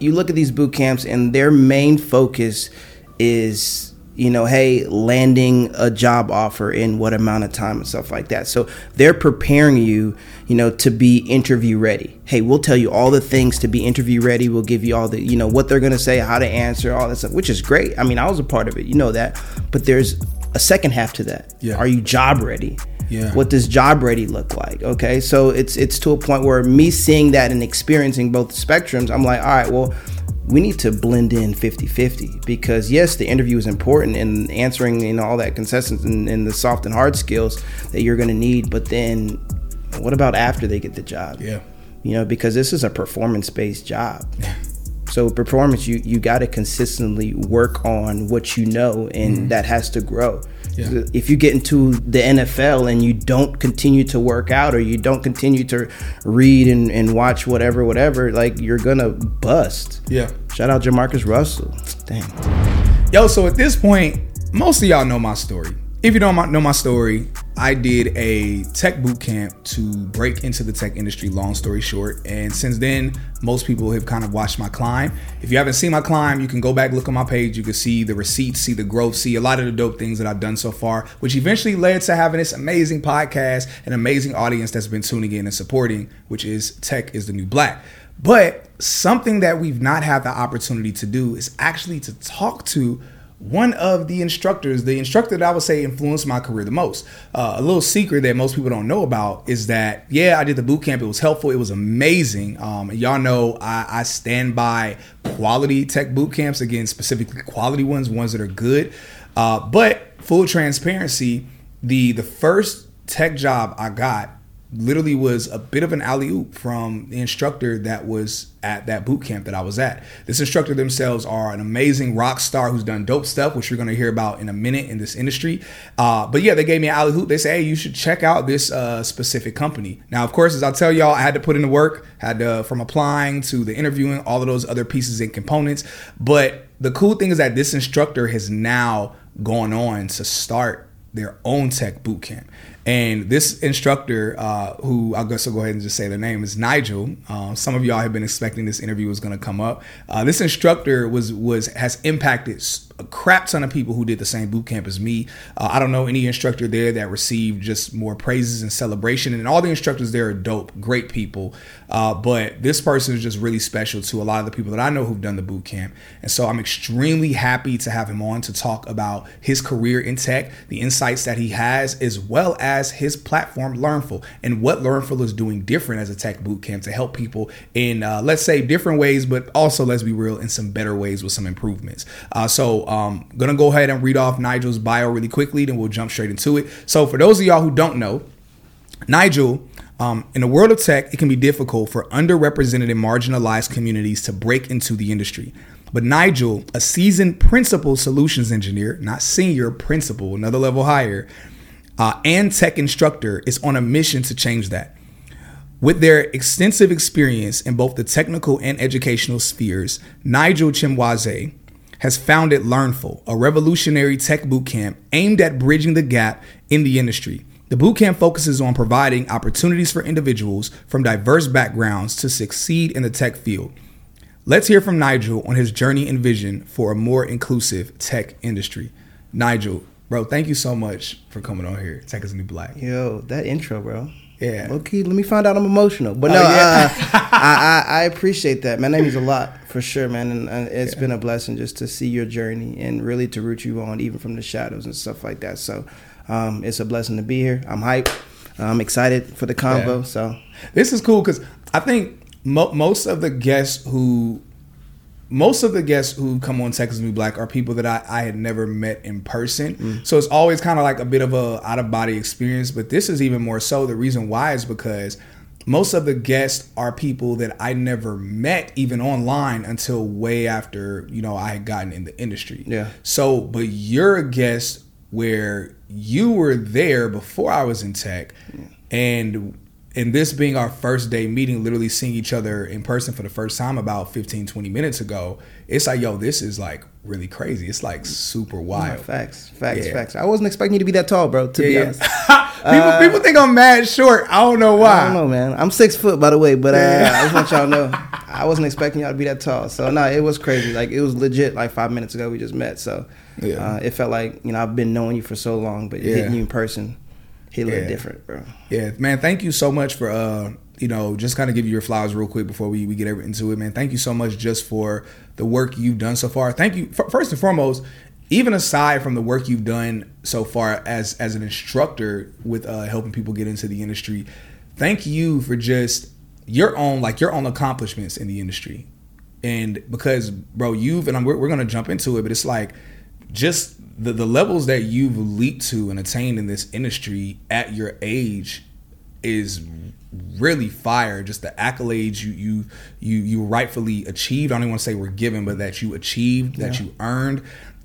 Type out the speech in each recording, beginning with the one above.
you look at these boot camps and their main focus is you know, hey, landing a job offer in what amount of time and stuff like that. So they're preparing you, you know, to be interview ready. Hey, we'll tell you all the things to be interview ready. We'll give you all the, you know, what they're going to say, how to answer, all that stuff, which is great. I mean, I was a part of it, you know that. But there's a second half to that. Yeah. Are you job ready? Yeah. What does job ready look like? Okay. So it's it's to a point where me seeing that and experiencing both spectrums, I'm like, all right, well, we need to blend in 50-50 because yes the interview is important and answering you know all that consensus and, and the soft and hard skills that you're going to need but then what about after they get the job Yeah. you know because this is a performance based job yeah. so performance you you got to consistently work on what you know and mm-hmm. that has to grow Yeah. if you get into the NFL and you don't continue to work out or you don't continue to read and, and watch whatever whatever like you're gonna bust Yeah. shout out Jamarcus Russell dang Yo, so at this point, most of y'all know my story. If you don't know my story, I did a tech boot camp to break into the tech industry, long story short. And since then, most people have kind of watched my climb. If you haven't seen my climb, you can go back, look on my page. You can see the receipts, see the growth, see a lot of the dope things that I've done so far, which eventually led to having this amazing podcast, an amazing audience that's been tuning in and supporting, which is Tech is the New Black. But something that we've not had the opportunity to do is actually to talk to one of the instructors, the instructor that I would say influenced my career the most. Uh, a little secret that most people don't know about is that, yeah, I did the boot camp. It was helpful. It was amazing. Um, y'all know I, I stand by quality tech boot camps, again, specifically quality ones, ones that are good. Uh, but full transparency, the the first tech job I got literally was a bit of an alley oop from the instructor that was at that boot camp that I was at. This instructor themselves are an amazing rock star who's done dope stuff, which you're going to hear about in a minute in this industry. Uh, but yeah, they gave me an alley hoop. They say, hey, you should check out this uh, specific company. Now, of course, as I tell y'all, I had to put in the work, had to from applying to the interviewing, all of those other pieces and components. But the cool thing is that this instructor has now gone on to start their own tech boot camp. And this instructor, uh, who I guess I'll go ahead and just say their name is Nigel. Uh, some of y'all have been expecting this interview was going to come up. Uh, this instructor was was has impacted a crap ton of people who did the same boot camp as me. Uh, I don't know any instructor there that received just more praises and celebration. And all the instructors there are dope, great people. Uh, but this person is just really special to a lot of the people that I know who've done the boot camp. And so I'm extremely happy to have him on to talk about his career in tech, the insights that he has, as well as his platform Learnful and what Learnful is doing different as a tech boot camp to help people in, uh, let's say, different ways, but also, let's be real, in some better ways with some improvements. Uh, so um, gonna go ahead and read off Nigel's bio really quickly, then we'll jump straight into it. So for those of y'all who don't know, Nigel, um, in the world of tech, it can be difficult for underrepresented and marginalized communities to break into the industry. But Nigel, a seasoned principal solutions engineer, not senior principal, another level higher, uh, and tech instructor, is on a mission to change that. With their extensive experience in both the technical and educational spheres, Nigel Chimwaze has founded Learnful, a revolutionary tech bootcamp aimed at bridging the gap in the industry. The bootcamp focuses on providing opportunities for individuals from diverse backgrounds to succeed in the tech field. Let's hear from Nigel on his journey and vision for a more inclusive tech industry. Nigel, bro, thank you so much for coming on here. Tech is new black. yo that intro bro Yeah. okay let me find out I'm emotional. But Oh, no yeah. uh, I, I I appreciate that. Man that means a lot for sure man. And uh, it's been a blessing just to see your journey and really to root you on even from the shadows and stuff like that. So um, it's a blessing to be here. I'm hyped. I'm excited for the convo Yeah. so. This is cool because I think mo- most of the guests who, most of the guests who come on Tech is New Black are people that I, I had never met in person. So it's always kind of like a bit of a out of body experience. But this is even more so. The reason why is because most of the guests are people that I never met even online until way after you know I had gotten in the industry. Yeah. So, but you're a guest where you were there before I was in tech, and and this being our first day meeting, literally seeing each other in person for the first time about 15, 20 minutes ago, it's like, yo, this is like really crazy. It's like super wild. facts, facts, yeah. facts. I wasn't expecting you to be that tall, bro. To yeah, be yeah. honest, people, uh, people think I'm mad short. I don't know why. I don't know, man. I'm six foot, by the way, but uh, I just want y'all to know I wasn't expecting y'all to be that tall. So no, it was crazy. Like it was legit. Like five minutes ago, we just met. So yeah. uh, it felt like you know I've been knowing you for so long, but hitting you in person he looked yeah. different, bro. Yeah, man. Thank you so much for uh, you know, just kind of give you your flowers real quick before we, we get into it, man. Thank you so much just for the work you've done so far. Thank you first and foremost. Even aside from the work you've done so far as as an instructor with uh, helping people get into the industry, thank you for just your own like your own accomplishments in the industry. And because, bro, you've and I'm, we're, we're gonna jump into it, but it's like just the, the levels that you've leaped to and attained in this industry at your age is really fire. Just the accolades you you you you rightfully achieved. I don't even want to say were given, but that you achieved, that yeah. you earned,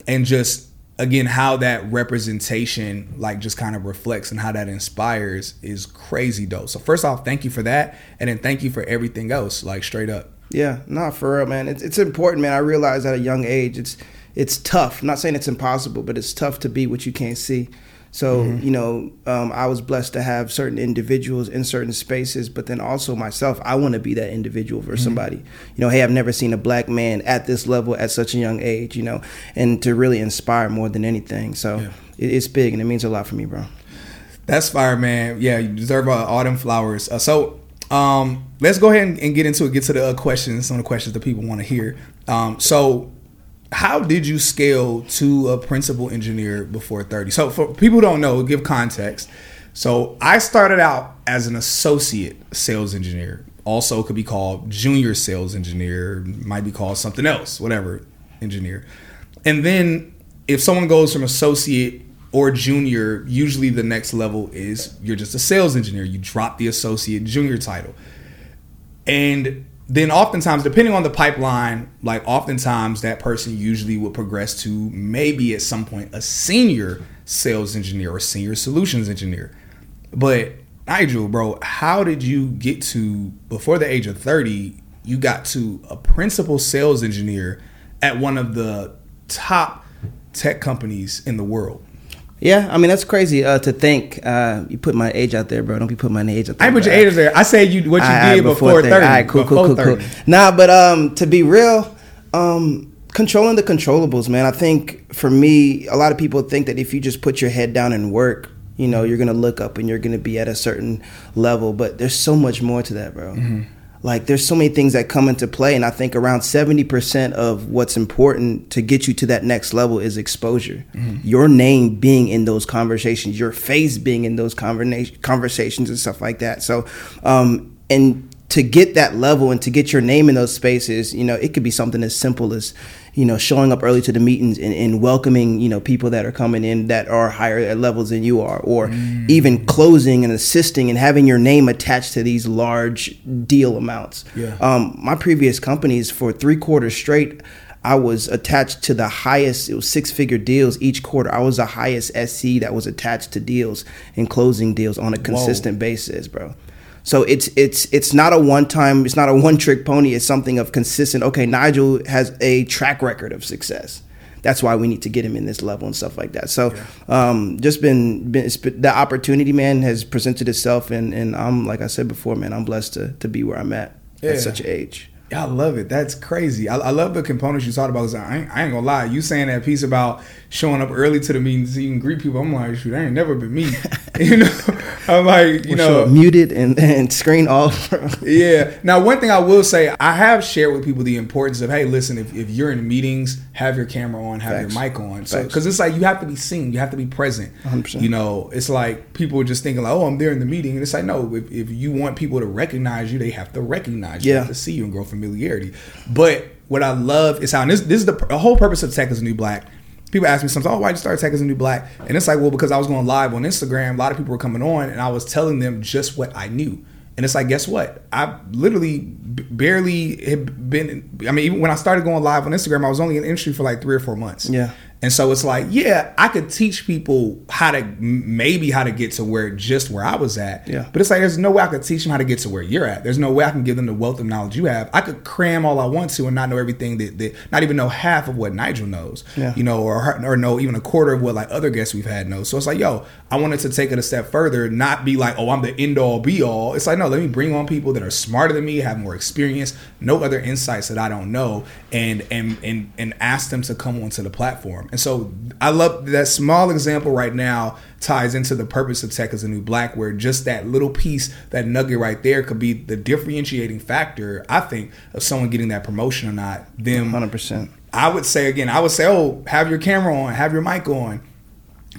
and just again how that representation like just kind of reflects and how that inspires is crazy dope. So first off, thank you for that, and then thank you for everything else. Like straight up. Yeah, not for real, man. It's it's important, man. I realized at a young age, it's it's tough. I'm not saying it's impossible, but it's tough to be what you can't see. So mm-hmm. you know, um, I was blessed to have certain individuals in certain spaces, but then also myself, I want to be that individual for mm-hmm. somebody. You know, hey, I've never seen a black man at this level at such a young age. You know, and to really inspire more than anything. So yeah. it, it's big, and it means a lot for me, bro. That's fire, man. Yeah, you deserve uh, them flowers. Uh, so um, let's go ahead and, and, get into it. Get to the uh, questions. Some of the questions that people want to hear. Um, so how did you scale to a principal engineer before 30? So for people don't know, give context. So I started out as an associate sales engineer. Also could be called junior sales engineer, might be called something else, whatever, engineer. And then if someone goes from associate or junior, usually the next level is you're just a sales engineer. You drop the associate junior title. And then oftentimes depending on the pipeline like oftentimes that person usually will progress to maybe at some point a senior sales engineer or senior solutions engineer. But nigel bro how did you get to before the age of 30 you got to a principal sales engineer at one of the top tech companies in the world yeah, I mean that's crazy uh, to think. Uh, you put my age out there, bro. Don't be putting my age out there. I put your age out there. I say you what you I, did before, before 30. 30. All right, cool, cool, cool, 30. cool. Nah, but um, to be real, um, controlling the controllables, man. I think for me, a lot of people think that if you just put your head down and work, you know, you're gonna look up and you're gonna be at a certain level. But there's so much more to that, bro. Mm-hmm like there's so many things that come into play and i think around 70% of what's important to get you to that next level is exposure mm-hmm. your name being in those conversations your face being in those conversations and stuff like that so um, and to get that level and to get your name in those spaces you know it could be something as simple as you know, showing up early to the meetings and, and, welcoming, you know, people that are coming in that are higher levels than you are, or mm. even closing and assisting and having your name attached to these large deal amounts. Yeah. Um, my previous companies for three quarters straight, I was attached to the highest, it was six figure deals each quarter. I was the highest SC that was attached to deals and closing deals on a consistent Whoa. basis, bro. So it's it's it's not a one time, it's not a one trick pony. It's something of consistent. Okay, Nigel has a track record of success. That's why we need to get him in this level and stuff like that. So, yeah. um, just been, been the opportunity, man, has presented itself, and and I'm like I said before, man, I'm blessed to to be where I'm at yeah. at such an age. I love it. That's crazy. I, I love the components you talked about. I ain't, I ain't, gonna lie. You saying that piece about showing up early to the meetings so you can greet people. I'm like, shoot, that ain't never been me. you know, I'm like, you know, muted and, and screen off. yeah. Now, one thing I will say, I have shared with people the importance of, hey, listen, if, if you're in meetings, have your camera on, have Facts. your mic on. So, because it's like you have to be seen, you have to be present. 100%. You know, it's like people are just thinking like, oh, I'm there in the meeting, and it's like, no, if, if you want people to recognize you, they have to recognize you, yeah. have to see you and grow familiarity. But what I love is how and this this is the, the whole purpose of Tech is a New Black people ask me sometimes, oh, why did you start Tech a New Black? And it's like, well, because I was going live on Instagram, a lot of people were coming on, and I was telling them just what I knew. And it's like, guess what? I literally barely had been. I mean, even when I started going live on Instagram, I was only in the industry for like three or four months. Yeah. And so it's like, yeah, I could teach people how to maybe how to get to where just where I was at. Yeah. But it's like there's no way I could teach them how to get to where you're at. There's no way I can give them the wealth of knowledge you have. I could cram all I want to and not know everything that, that not even know half of what Nigel knows. Yeah. You know, or or know even a quarter of what like other guests we've had know. So it's like, yo, I wanted to take it a step further, not be like, oh, I'm the end all be all. It's like, no, let me bring on people that are smarter than me, have more experience, know other insights that I don't know, and and and and ask them to come onto the platform. And so I love that small example right now ties into the purpose of tech as a new black, where just that little piece, that nugget right there, could be the differentiating factor. I think of someone getting that promotion or not. Them, hundred percent. I would say again, I would say, oh, have your camera on, have your mic on,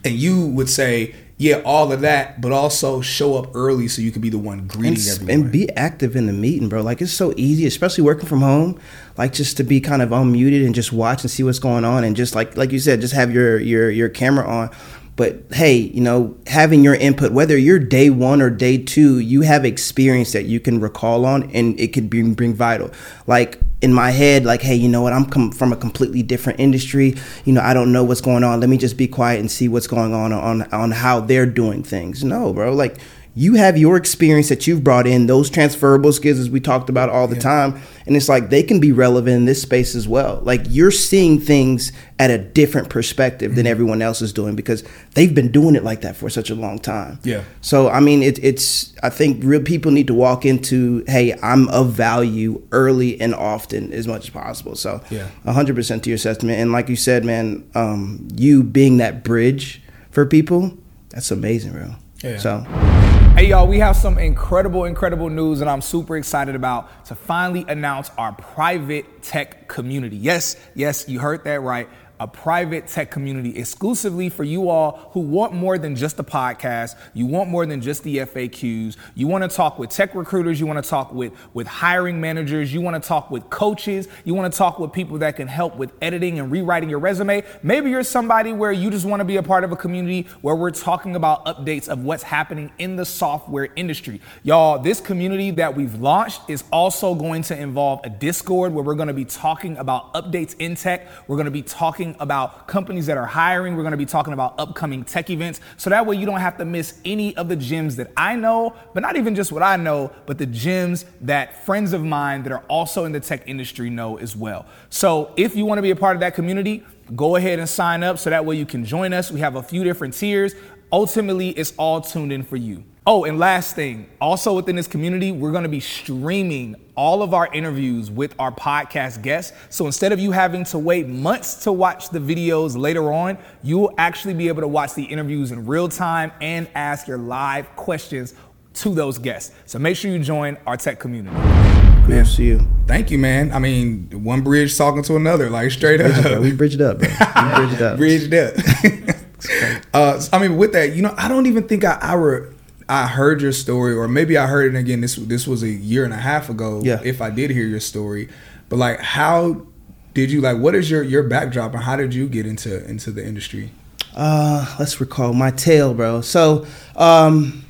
and you would say, yeah, all of that, but also show up early so you can be the one greeting and, everyone. and be active in the meeting, bro. Like it's so easy, especially working from home. Like just to be kind of unmuted and just watch and see what's going on, and just like like you said, just have your your your camera on. But hey, you know, having your input, whether you're day one or day two, you have experience that you can recall on, and it could bring bring vital. Like in my head, like, hey, you know what? I'm come from a completely different industry. You know, I don't know what's going on. Let me just be quiet and see what's going on on on how they're doing things. No, bro. Like you have your experience that you've brought in, those transferable skills as we talked about all the yeah. time. And it's like they can be relevant in this space as well. Like you're seeing things at a different perspective mm-hmm. than everyone else is doing because they've been doing it like that for such a long time. Yeah. So I mean it, it's I think real people need to walk into, hey, I'm of value early and often as much as possible. So yeah, hundred percent to your assessment. And like you said, man, um, you being that bridge for people, that's amazing, bro. Yeah. So Hey y'all, we have some incredible, incredible news that I'm super excited about to finally announce our private tech community. Yes, yes, you heard that right a private tech community exclusively for you all who want more than just the podcast. You want more than just the FAQs. You want to talk with tech recruiters. You want to talk with, with hiring managers. You want to talk with coaches. You want to talk with people that can help with editing and rewriting your resume. Maybe you're somebody where you just want to be a part of a community where we're talking about updates of what's happening in the software industry. Y'all, this community that we've launched is also going to involve a Discord where we're going to be talking about updates in tech. We're going to be talking talking about companies that are hiring. We're going to be talking about upcoming tech events. So that way you don't have to miss any of the gems that I know, but not even just what I know, but the gems that friends of mine that are also in the tech industry know as well. So if you want to be a part of that community, go ahead and sign up so that way you can join us. We have a few different tiers. Ultimately, it's all tuned in for you. Oh, and last thing, also within this community, we're gonna be streaming all of our interviews with our podcast guests. So instead of you having to wait months to watch the videos later on, you'll actually be able to watch the interviews in real time and ask your live questions to those guests. So make sure you join our tech community. Good to see you. Thank you, man. I mean, one bridge talking to another, like straight up. We bridged up, bro. We bridged up. bridged up. uh, I mean, with that, you know, I don't even think I, I were I heard your story, or maybe I heard it again. This this was a year and a half ago. Yeah. If I did hear your story, but like, how did you like? What is your your backdrop, and how did you get into into the industry? Uh, let's recall my tale, bro. So, um,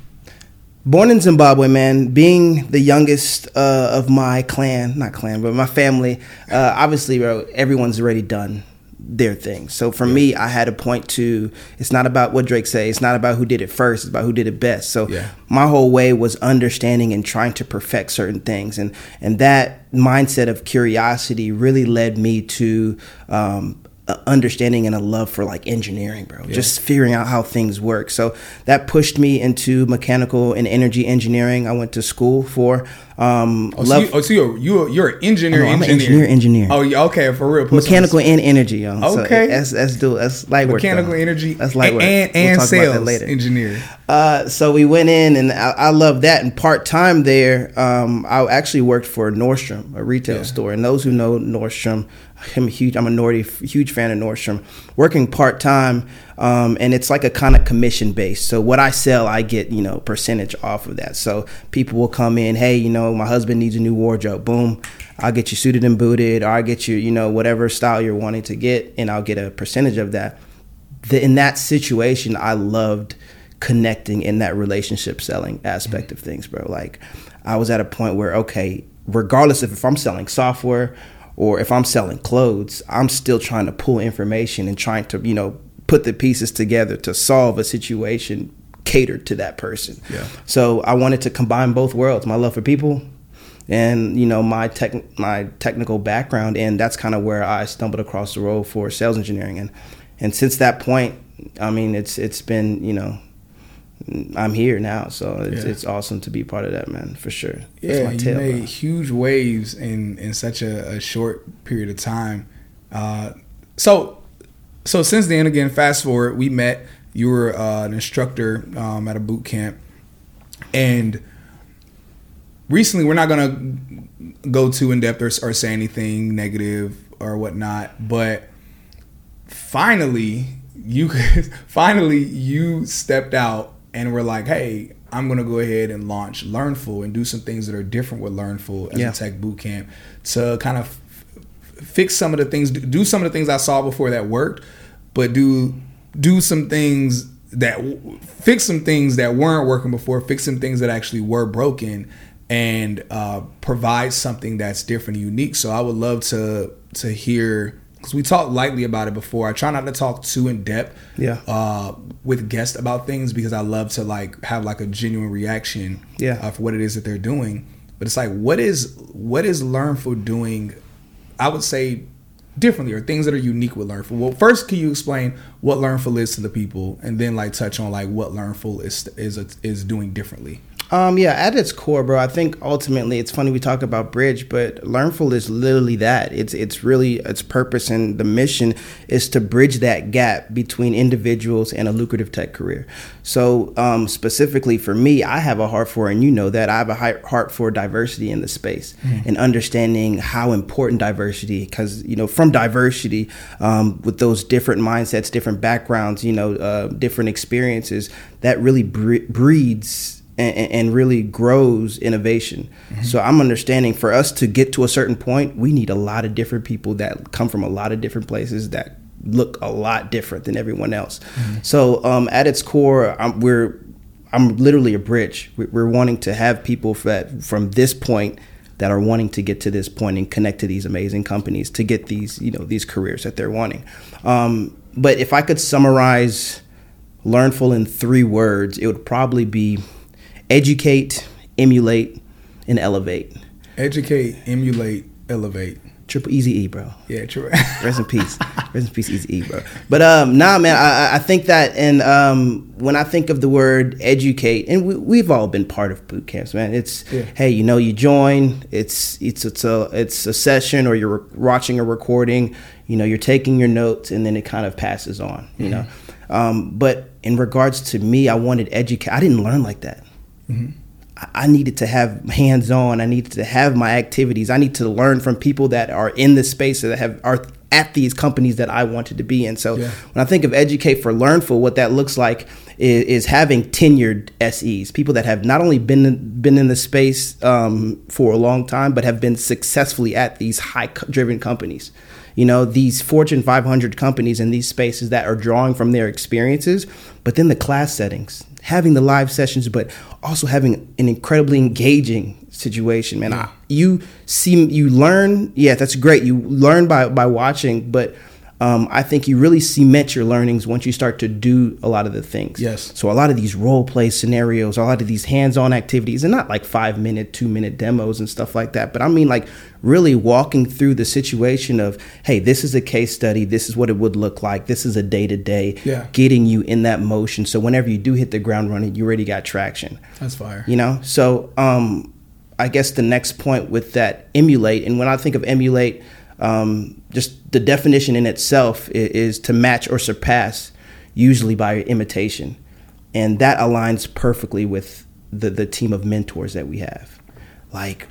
born in Zimbabwe, man. Being the youngest uh, of my clan, not clan, but my family. Uh, obviously, bro, everyone's already done their thing. So for yeah. me, I had a point to it's not about what Drake say. It's not about who did it first. It's about who did it best. So yeah. my whole way was understanding and trying to perfect certain things, and and that mindset of curiosity really led me to um, understanding and a love for like engineering, bro. Yeah. Just figuring out how things work. So that pushed me into mechanical and energy engineering. I went to school for. Um, oh, so, you, oh, so you're, you're, you're an engineer, I'm engineer. an engineer, engineer. Oh, yeah, okay, for real. Put mechanical and energy, yo. Okay, so that's that's do that's light work. Mechanical energy. That's light work. And, and, and we'll sales later. engineer. Uh, so we went in, and I, I love that. And part time there, um, I actually worked for Nordstrom, a retail yeah. store. And those who know Nordstrom, I'm a huge, I'm a Nordy, huge fan of Nordstrom. Working part time, um, and it's like a kind of commission based. So what I sell, I get you know percentage off of that. So people will come in, hey, you know, my husband needs a new wardrobe. Boom, I'll get you suited and booted, or I'll get you, you know, whatever style you're wanting to get, and I'll get a percentage of that. The, in that situation, I loved connecting in that relationship selling aspect of things, bro. Like I was at a point where okay, regardless if, if I'm selling software or if I'm selling clothes, I'm still trying to pull information and trying to, you know, put the pieces together to solve a situation catered to that person. Yeah. So I wanted to combine both worlds, my love for people and you know my tech my technical background and that's kind of where I stumbled across the role for sales engineering and and since that point I mean it's it's been you know I'm here now so it's, Yeah. it's awesome to be part of that man for sure Yeah, you tail, made bro. huge waves in in such a, a short period of time. Uh, so so since then, again, fast forward, we met. You were uh, an instructor um, at a boot camp, and recently, we're not gonna go too in depth or, or say anything negative or whatnot, but finally you finally you stepped out and we're like hey i'm gonna go ahead and launch learnful and do some things that are different with learnful as Yeah. a tech boot camp to kind of f- fix some of the things do some of the things i saw before that worked but do do some things that fix some things that weren't working before fix some things that actually were broken and uh, provide something that's different and unique so i would love to to hear because we talked lightly about it before. I try not to talk too in depth, Yeah. uh, with guests about things because I love to like have like a genuine reaction, Yeah. uh, for what it is that they're doing. But it's like, what is what is Learnful doing? I would say differently or things that are unique with Learnful. Well, first, can you explain what Learnful is to the people, and then like touch on like what Learnful is is is doing differently? Um, yeah, at its core, bro, I think ultimately it's funny we talk about bridge, but Learnful is literally that. It's it's really its purpose and the mission is to bridge that gap between individuals and a lucrative tech career. So um, specifically for me, I have a heart for, and you know that I have a heart for diversity in the space and understanding how important diversity, because you know from diversity, um, with those different mindsets, different backgrounds, you know, uh, different experiences, that really bre- breeds and, and really grows innovation. So I'm understanding for us to get to a certain point, we need a lot of different people that come from a lot of different places that look a lot different than everyone else. So um, at its core, I'm, we're I'm literally a bridge. We- We're wanting to have people that from this point that are wanting to get to this point and connect to these amazing companies to get these you know these careers that they're wanting. Um, but if I could summarize Learnful in three words, it would probably be educate, emulate, and elevate. Educate, emulate, elevate. Triple Easy E, bro. Yeah, true. Rest in peace. Rest in peace, Easy E, bro. But um, nah, man, I, I- think that, and um, when I think of the word educate, and we, we've all been part of boot camps, man. It's Yeah. hey, you know, you join. It's it's it's a it's a session, or you're re- watching a recording. You know, you're taking your notes, and then it kind of passes on. You know, um, but in regards to me, I wanted educate. I didn't learn like that. I- I needed to have hands on. I needed to have my activities. I need to learn from people that are in this space that have are at these companies that I wanted to be in. So Yeah. when I think of educate for learnful, what that looks like is, is having tenured SEs, people that have not only been been in the space um, for a long time, but have been successfully at these high driven companies. You know, these Fortune 500 companies in these spaces that are drawing from their experiences, but then the class settings, having the live sessions, but also having an incredibly engaging situation, man. I, you see, you learn. Yeah, that's great. You learn by by watching, but um, I think you really cement your learnings once you start to do a lot of the things. Yes. So a lot of these role play scenarios, a lot of these hands-on activities, and not like five minute, two minute demos and stuff like that. But I mean like really walking through the situation of, hey, this is a case study. This is what it would look like. This is a day to day. Getting you in that motion. So whenever you do hit the ground running, you already got traction That's fire. you know so um i guess the next point with that emulate and when i think of emulate um just the definition in itself is, is to match or surpass usually by imitation and that aligns perfectly with the the team of mentors that we have like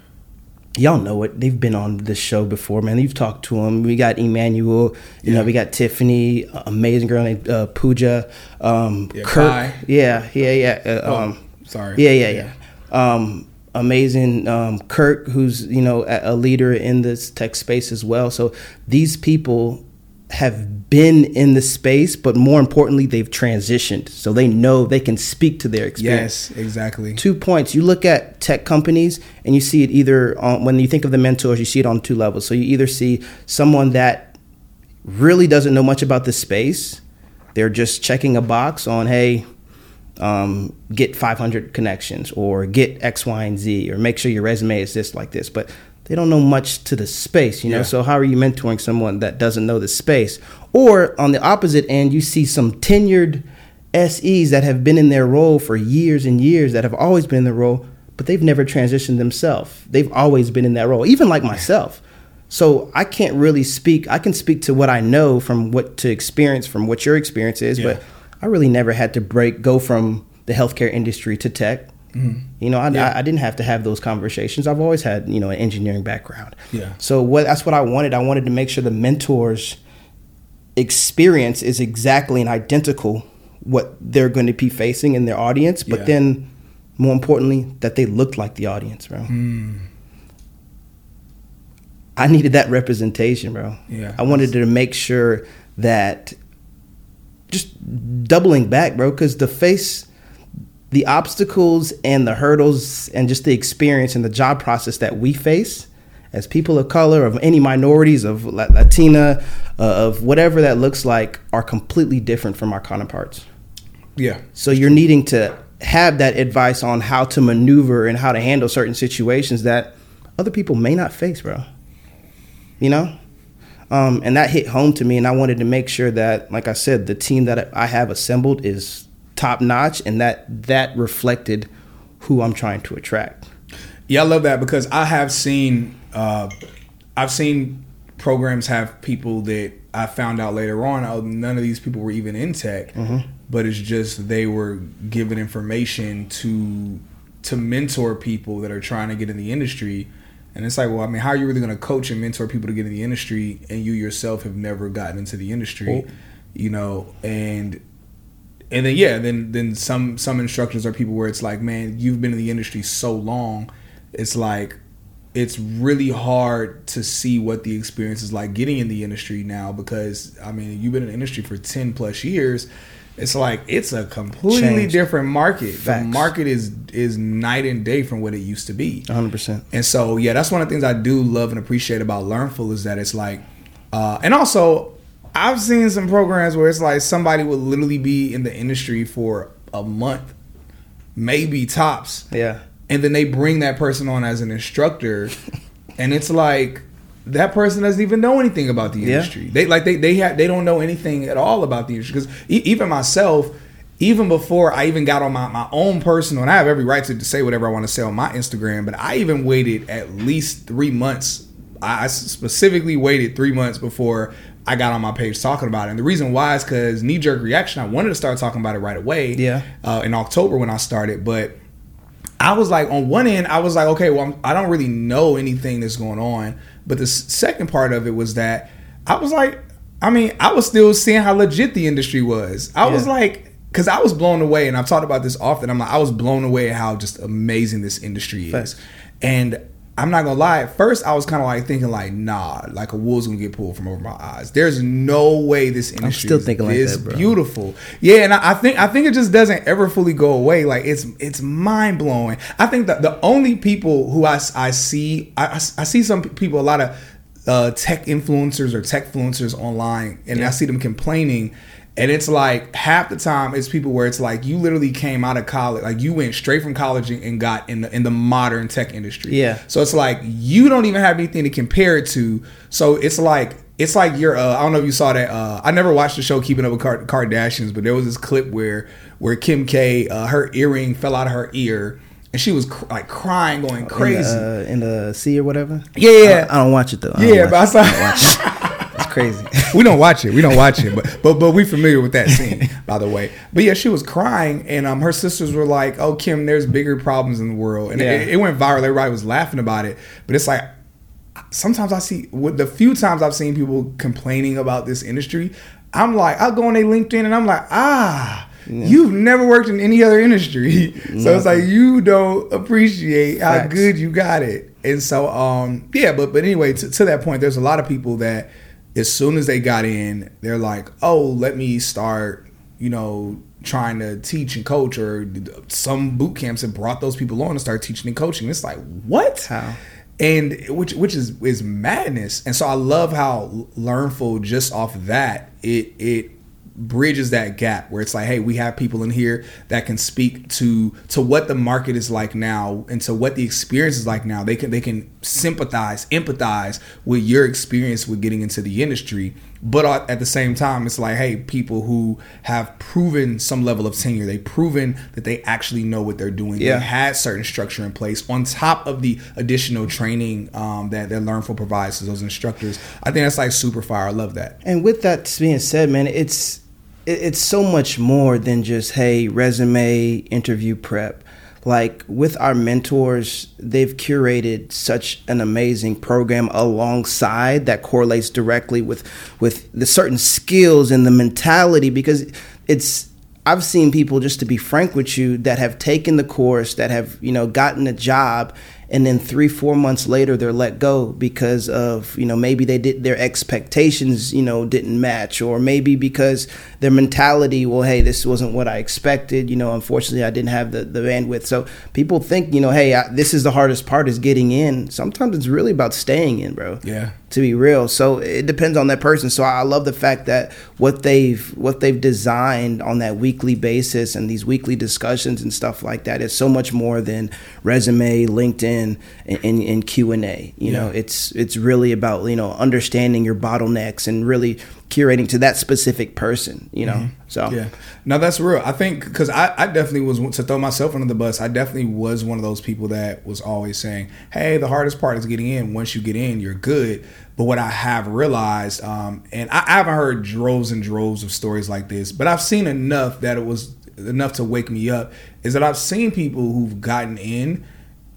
y'all know it. They've been on this show before, man. You've talked to them. We got Emmanuel. You know, we got Tiffany, amazing girl named uh, Pooja. Um, Yeah, Kirk. Kai. Yeah, yeah, yeah. Uh, Oh, um, sorry. Yeah, yeah, yeah. Um, amazing um, Kirk, who's you know a, a leader in this tech space as well. So these people have been in the space, but more importantly, they've transitioned. So they know they can speak to their experience. Yes, exactly. Two points. You look at tech companies and you see it either on, when you think of the mentors, you see it on two levels. So you either see someone that really doesn't know much about the space, they're just checking a box on, hey, um, get 500 connections or get X, Y, and Z or make sure your resume is this like this. But they don't know much to the space, you know. Yeah. So how are you mentoring someone that doesn't know the space? Or on the opposite end, you see some tenured SEs that have been in their role for years and years that have always been in their role, but they've never transitioned themselves. They've always been in that role, even like myself. So I can't really speak. I can speak to what I know from what to experience from what your experience is, Yeah. but I really never had to break go from the healthcare industry to tech. You know, I, Mm-hmm. Yeah. I, I didn't have to have those conversations. I've always had you know an engineering background. Yeah. So what that's what I wanted. I wanted to make sure the mentors experience is exactly and identical what they're going to be facing in their audience, but Yeah. then more importantly that they looked like the audience, bro. Hmm. I needed that representation, bro. Yeah. I wanted to make sure that just doubling back, bro, because the face, the obstacles and the hurdles and just the experience and the job process that we face as people of color, of any minorities, of Latina, uh, of whatever that looks like, are completely different from our counterparts. Yeah. So you're needing to have that advice on how to maneuver and how to handle certain situations that other people may not face, bro. You know? Um, and that hit home to me, and I wanted to make sure that, like I said, the team that I have assembled is top notch, and that that reflected who I'm trying to attract. Yeah, I love that because I have seen uh, I've seen programs have people that I found out later on. Oh, none of these people were even in tech, but it's just they were given information to to mentor people that are trying to get in the industry. And it's like, well, I mean, how are you really going to coach and mentor people to get in the industry, and you yourself have never gotten into the industry, Oh. you know? And and then yeah, then then some some instructors are people where it's like, man, you've been in the industry so long, it's like it's really hard to see what the experience is like getting in the industry now because I mean, you've been in the industry for 10 plus years. It's like it's a completely Changed. different market. Facts. The market is is night and day from what it used to be. 100%. And so, yeah, that's one of the things I do love and appreciate about Learnful is that it's like, uh, and also, I've seen some programs where it's like somebody will literally be in the industry for a month, maybe tops, Yeah. and then they bring that person on as an instructor, and it's like that person doesn't even know anything about the Yeah. industry. They like they they have they don't know anything at all about the industry because even myself. Even before I even got on my, my own personal, and I have every right to say whatever I want to say on my Instagram, but I even waited at least three months. I I specifically waited three months before I got on my page talking about it. And the reason why is because knee jerk reaction, I wanted to start talking about it right away. Yeah. Uh, in October when I started, but I was like, on one end, I was like, okay, well, I'm, I don't really know anything that's going on. But the s- second part of it was that I was like, I mean, I was still seeing how legit the industry was. I was like, because I was blown away, and I've talked about this often. I'm like, I was blown away at how just amazing this industry is. Facts. And I'm not gonna lie. At first, I was kind of like thinking, like, nah, like a wool's gonna get pulled from over my eyes. There's no way this industry still is thinking like this that, bro. beautiful. Yeah, and I, I think I think it just doesn't ever fully go away. Like it's it's mind blowing. I think that the only people who I, I see I, I I see some people a lot of uh, tech influencers or tech influencers online, and I see them complaining. And it's like half the time it's people where it's like you literally came out of college, like you went straight from college and- got in the in the modern tech industry. Yeah. So it's like you don't even have anything to compare it to. So it's like it's like you're. Uh, I don't know if you saw that. Uh, I never watched the show Keeping Up with Kar- Kardashians, but there was this clip where where Kim K, uh, her earring fell out of her ear, and she was cr- like crying, going crazy. In the, uh, in the sea or whatever. Yeah, yeah. I, I don't watch it though. I yeah, but I it. saw. crazy. we don't watch it. We don't watch it, but but but we familiar with that scene, by the way. But yeah, she was crying, and um, her sisters were like, "Oh, Kim, there's bigger problems in the world," and Yeah. it, it went viral. Everybody was laughing about it, but it's like sometimes I see with the few times I've seen people complaining about this industry, I'm like, I'll go on their LinkedIn and I'm like, ah. You've never worked in any other industry, so it's like you don't appreciate how good you got it. And so, um, yeah, but but anyway, to, to that point, there's a lot of people that as soon as they got in, they're like, "Oh, let me start," you know, trying to teach and coach. Or some boot camps have brought those people on to start teaching and coaching. It's like, what? How? and which which is is madness and so i love how learnful just off that it it bridges that gap where it's like hey we have people in here that can speak to to what the market is like now and to what the experience is like now. They can they can sympathize empathize with your experience with getting into the industry. But at the same time it's like hey people who have proven some level of tenure they've proven that they actually know what they're doing. Yeah. they had certain structure in place on top of the additional training um, that that learnful provides to those instructors. I think that's like super fire. I love that. And with that being said, man, it's it- it's so much more than just hey resume interview prep. Like with our mentors, they've curated such an amazing program alongside that correlates directly with with the certain skills and the mentality because it's I've seen people just to be frank with you that have taken the course that have you know gotten a job and then three four months later they're let go because of you know maybe they did their expectations you know didn't match or maybe because their mentality well hey this wasn't what i expected you know unfortunately i didn't have the, the bandwidth. So people think you know hey I, this is the hardest part is getting in. Sometimes it's really about staying in bro. Yeah. To be real. So it depends on that person. So i love the fact that what they've what they've designed on that weekly basis and these weekly discussions and stuff like that is so much more than resume linkedin and, and, and q&a you know it's it's really about you know understanding your bottlenecks and really curating to that specific person you know so Mm-hmm. Yeah, no, that's real. I think because I, I definitely was to throw myself under the bus. I definitely was one of those people that was always saying, "Hey, the hardest part is getting in. Once you get in, you're good." But what I have realized, um, and I, I haven't heard droves and droves of stories like this, but I've seen enough that it was enough to wake me up. Is that I've seen people who've gotten in,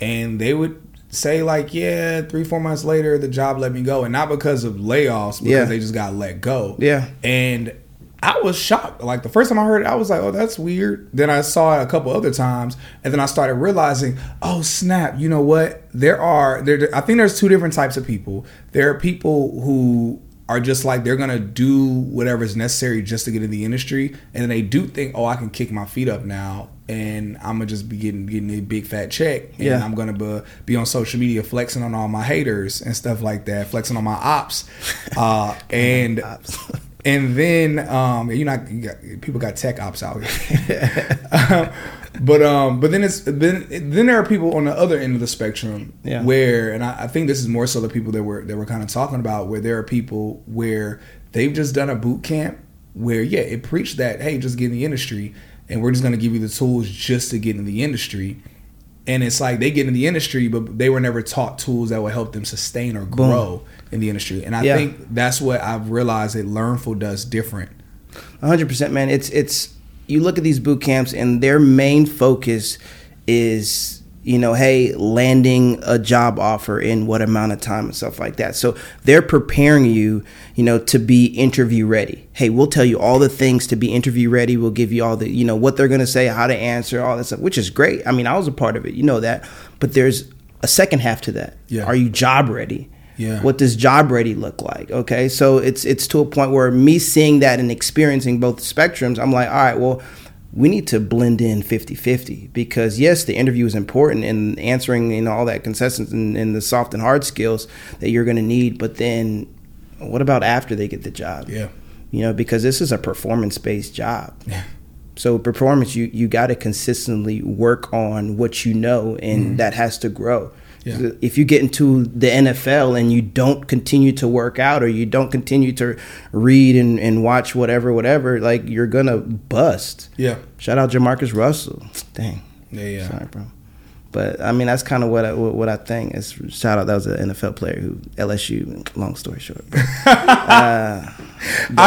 and they would say like, "Yeah, three four months later, the job let me go," and not because of layoffs, because Yeah. they just got let go. Yeah. And I was shocked. Like the first time I heard it, I was like, "Oh, that's weird." Then I saw it a couple other times, and then I started realizing, "Oh, snap! You know what? There are there. I think there's two different types of people. There are people who are just like they're gonna do whatever is necessary just to get in the industry, and then they do think, "Oh, I can kick my feet up now." And I'm gonna just be getting getting a big fat check, and Yeah. I'm gonna be, be on social media flexing on all my haters and stuff like that, flexing on my ops, uh, and and then um you know you got, people got tech ops out here Um, but um but then it's then then there are people on the other end of the spectrum Yeah. where and I, I think this is more so the people that we're that we're kind of talking about where there are people where they've just done a boot camp where yeah it preached that hey just get in the industry and we're just going to give you the tools just to get in the industry and it's like they get in the industry but they were never taught tools that would help them sustain or grow in the industry and i Yeah. think that's what i've realized that learnful does different hundred percent, man. It's it's you look at these boot camps and their main focus is you know, hey, landing a job offer in what amount of time and stuff like that. So they're preparing you, you know, to be interview ready. Hey, we'll tell you all the things to be interview ready. We'll give you all the, you know, what they're gonna say, how to answer, all that stuff, which is great. I mean, I was a part of it, you know that. But there's a second half to that. Yeah. Are you job ready? Yeah. What does job ready look like? Okay. So it's it's to a point where me seeing that and experiencing both spectrums, I'm like, all right, well, we need to blend in 50-50 because yes, the interview is important and answering you know all that consensus and, and the soft and hard skills that you're gonna need, but then what about after they get the job? Yeah. You know, because this is a performance based job. Yeah. So performance, you you got to consistently work on what you know, and Mm-hmm. that has to grow. Yeah. If you get into the NFL and you don't continue to work out, or you don't continue to read and, and watch whatever, whatever, like you're gonna bust. Yeah. Shout out Jamarcus Russell. Dang. Yeah, yeah. Sorry, bro. But I mean, that's kind of what I, what I think. Is shout out that was an NFL player who LSU. Long story short, I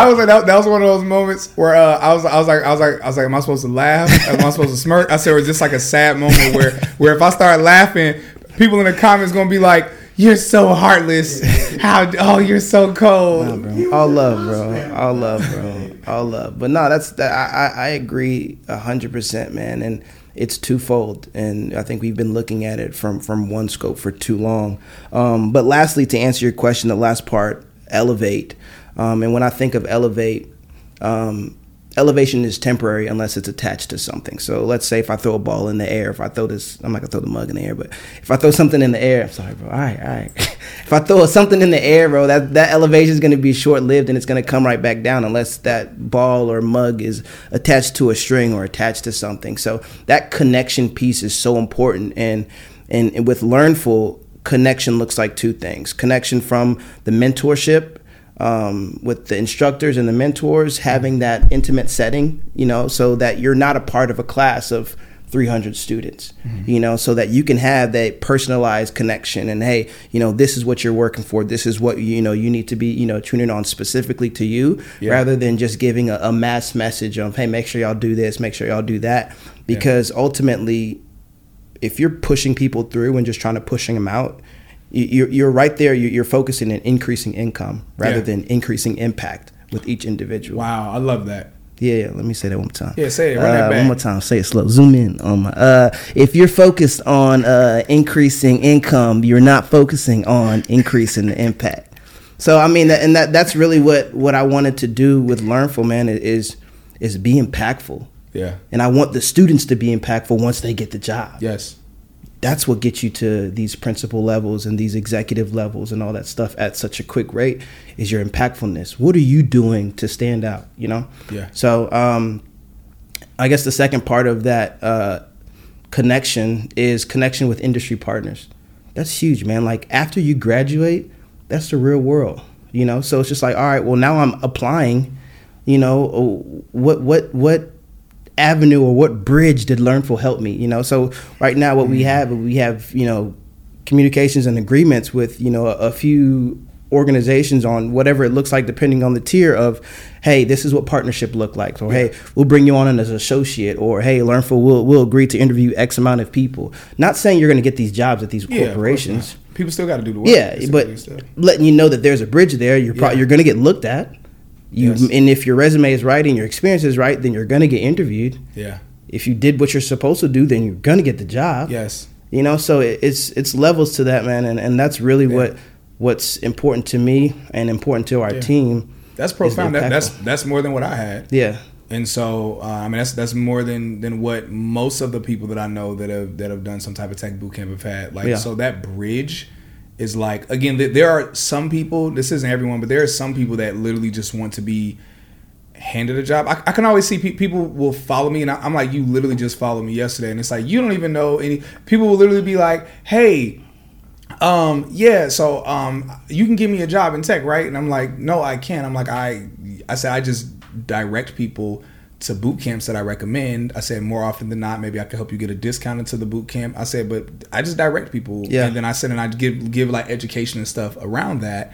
was like that, that was one of those moments where uh, I was I was like I was like I was like am I supposed to laugh? Am I supposed to smirk? I said it was just like a sad moment where where if I start laughing, people in the comments gonna be like, "You're so heartless. How oh you're so cold." Nah, bro. All love, bro. All love, bro. All love. But no, that's that. I I agree a hundred percent, man. And it's twofold, and I think we've been looking at it from from one scope for too long. Um, but lastly, to answer your question, the last part, elevate. Um, and when I think of elevate, um, elevation is temporary unless it's attached to something. So let's say if I throw a ball in the air, if I throw this, I'm not gonna throw the mug in the air, but if I throw something in the air, I'm sorry, bro. All right, all right. if I throw something in the air, bro, that that elevation is gonna be short lived and it's gonna come right back down unless that ball or mug is attached to a string or attached to something. So that connection piece is so important, and and, and with Learnful. Connection looks like two things: connection from the mentorship um, with the instructors and the mentors, having that intimate setting, you know, so that you're not a part of a class of 300 students, mm-hmm. you know, so that you can have that personalized connection. And hey, you know, this is what you're working for. This is what you know you need to be, you know, tuning on specifically to you, yeah. rather than just giving a, a, mass message of hey, make sure y'all do this, make sure y'all do that, because yeah. ultimately, if you're pushing people through and just trying to pushing them out, you're, you're right there. You're focusing on increasing income rather yeah. than increasing impact with each individual. Wow, I love that. Yeah, yeah, let me say that one more time. Yeah, say it. Uh, one more time. Say it slow. Zoom in on my. Uh, if you're focused on uh, increasing income, you're not focusing on increasing the impact. So I mean, and that that's really what what I wanted to do with Learnful, man, is is be impactful. Yeah. And I want the students to be impactful once they get the job. Yes that's what gets you to these principal levels and these executive levels and all that stuff at such a quick rate is your impactfulness. What are you doing to stand out you know? Yeah. So um, i guess the second part of that uh, connection is connection with industry partners. That's huge man. Like after you graduate that's the real world you know? So it's just like all right well now i'm applying you know what what what avenue or what bridge did Learnful help me? You know, so right now what we mm. have, we have you know communications and agreements with you know a, a few organizations on whatever it looks like depending on the tier of hey this is what partnership look like or hey we'll bring you on as an associate or hey learnful will will agree to interview x amount of people not saying you're going to get these jobs at these yeah, corporations people still got to do the work yeah but letting you know that there's a bridge there you're pro- yeah. you're going to get looked at you yes. and if your resume is right and your experience is right, then you're gonna get interviewed. Yeah. If you did what you're supposed to do, then you're gonna get the job. Yes. You know, so it's it's levels to that, man, and, and that's really yeah. what what's important to me and important to our yeah. team. That's profound. That, that's that's more than what I had. Yeah. And so, uh, I mean, that's that's more than than what most of the people that I know that have that have done some type of tech boot camp have had. Like, yeah. so that bridge is like again there are some people this isn't everyone but there are some people that literally just want to be handed a job. I, I can always see pe- people will follow me and I, am like you literally just followed me yesterday. And it's like you don't even know any people will literally be like hey um yeah so um you can give me a job in tech right? And i'm like no i can't. I'm like i i said i just direct people to boot camps that I recommend. I said more often than not, maybe I could help you get a discount into the boot camp. I said, but I just direct people, yeah. and then I said, and I give give like education and stuff around that,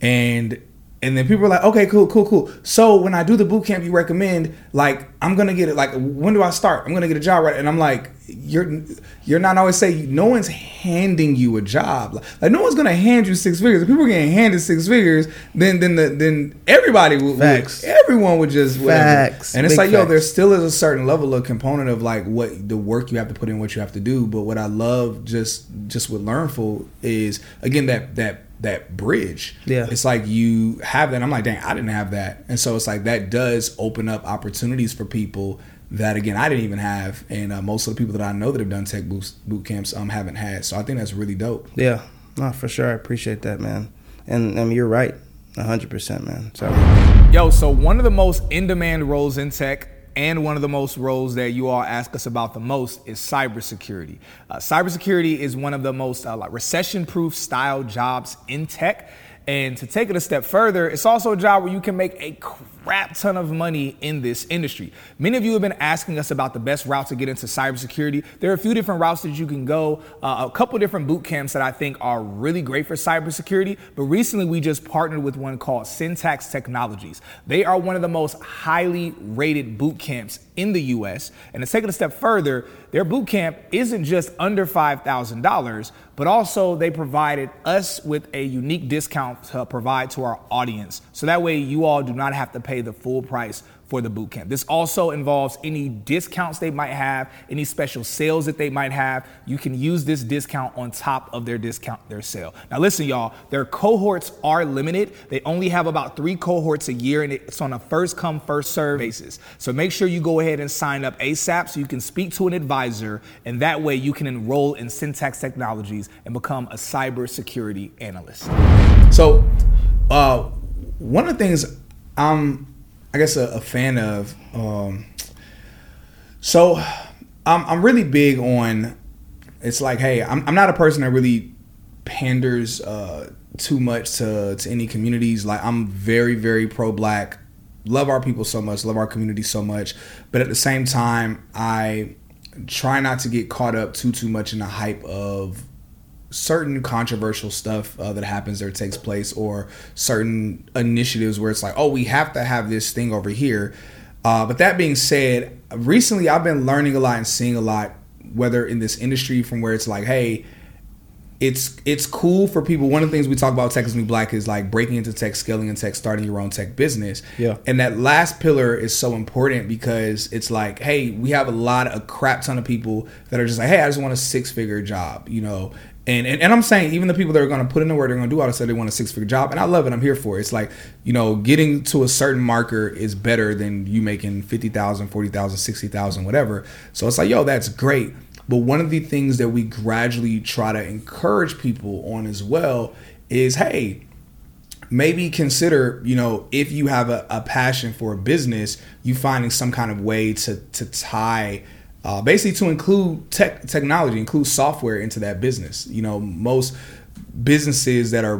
and and then people are like, okay, cool, cool, cool. So when I do the boot camp you recommend, like I'm gonna get it. Like when do I start? I'm gonna get a job right. And I'm like, you're you're not always say no one's handing you a job. Like, like no one's gonna hand you six figures. If people are getting handed six figures, then then the, then everybody would, facts. Would, everyone would just whatever. facts. And it's Big like, facts. yo, there still is a certain level of component of like what the work you have to put in, what you have to do. But what I love just just with Learnful is again that that that bridge. Yeah. It's like you have that. I'm like, dang, I didn't have that. And so it's like that does open up opportunities for people that again I didn't even have, and uh, most of the people that I know that have done tech boot, boot camps um haven't had. So I think that's really dope. Yeah, no, for sure. I appreciate that, man. And um, you're right, hundred percent, man. So, yo, so one of the most in demand roles in tech and one of the most roles that you all ask us about the most is cybersecurity. Uh, cybersecurity is one of the most uh, like recession-proof style jobs in tech. And to take it a step further, it's also a job where you can make a crap ton of money in this industry. Many of you have been asking us about the best route to get into cybersecurity. There are a few different routes that you can go, uh, a couple different boot camps that I think are really great for cybersecurity. But recently, we just partnered with one called Syntax Technologies. They are one of the most highly rated boot camps in the US. And to take it a step further, their boot camp isn't just under $5,000, but also they provided us with a unique discount to provide to our audience. So that way, you all do not have to pay pay the full price for the boot camp. This also involves any discounts they might have, any special sales that they might have. You can use this discount on top of their discount, their sale. Now, listen, y'all, their cohorts are limited. They only have about three cohorts a year, and it's on a first come, first serve basis. So make sure you go ahead and sign up ASAP so you can speak to an advisor, and that way you can enroll in Syntax Technologies and become a cybersecurity analyst. So, uh, one of the things I'm I guess a, a fan of. Um, so I'm I'm really big on. It's like, hey, I'm I'm not a person that really panders uh, too much to to any communities. Like I'm very very pro black. Love our people so much. Love our community so much. But at the same time, I try not to get caught up too too much in the hype of certain controversial stuff uh, that happens or takes place or certain initiatives where it's like oh we have to have this thing over here uh, but that being said recently i've been learning a lot and seeing a lot whether in this industry from where it's like hey it's it's cool for people. One of the things we talk about Tech is New Black is like breaking into tech, scaling in tech, starting your own tech business. Yeah. And that last pillar is so important because it's like, hey, we have a lot of a crap ton of people that are just like, hey, I just want a six figure job, you know, and, and, and I'm saying even the people that are going to put in the work, they're going to do all this, they want a six figure job, and I love it. I'm here for it. It's like you know, getting to a certain marker is better than you making 50,000, 40,000, 60,000, whatever. So it's like, yo, that's great. But one of the things that we gradually try to encourage people on as well is, hey, maybe consider, you know, if you have a, a passion for a business, you finding some kind of way to to tie uh, basically to include tech technology, include software into that business. You know, most businesses that are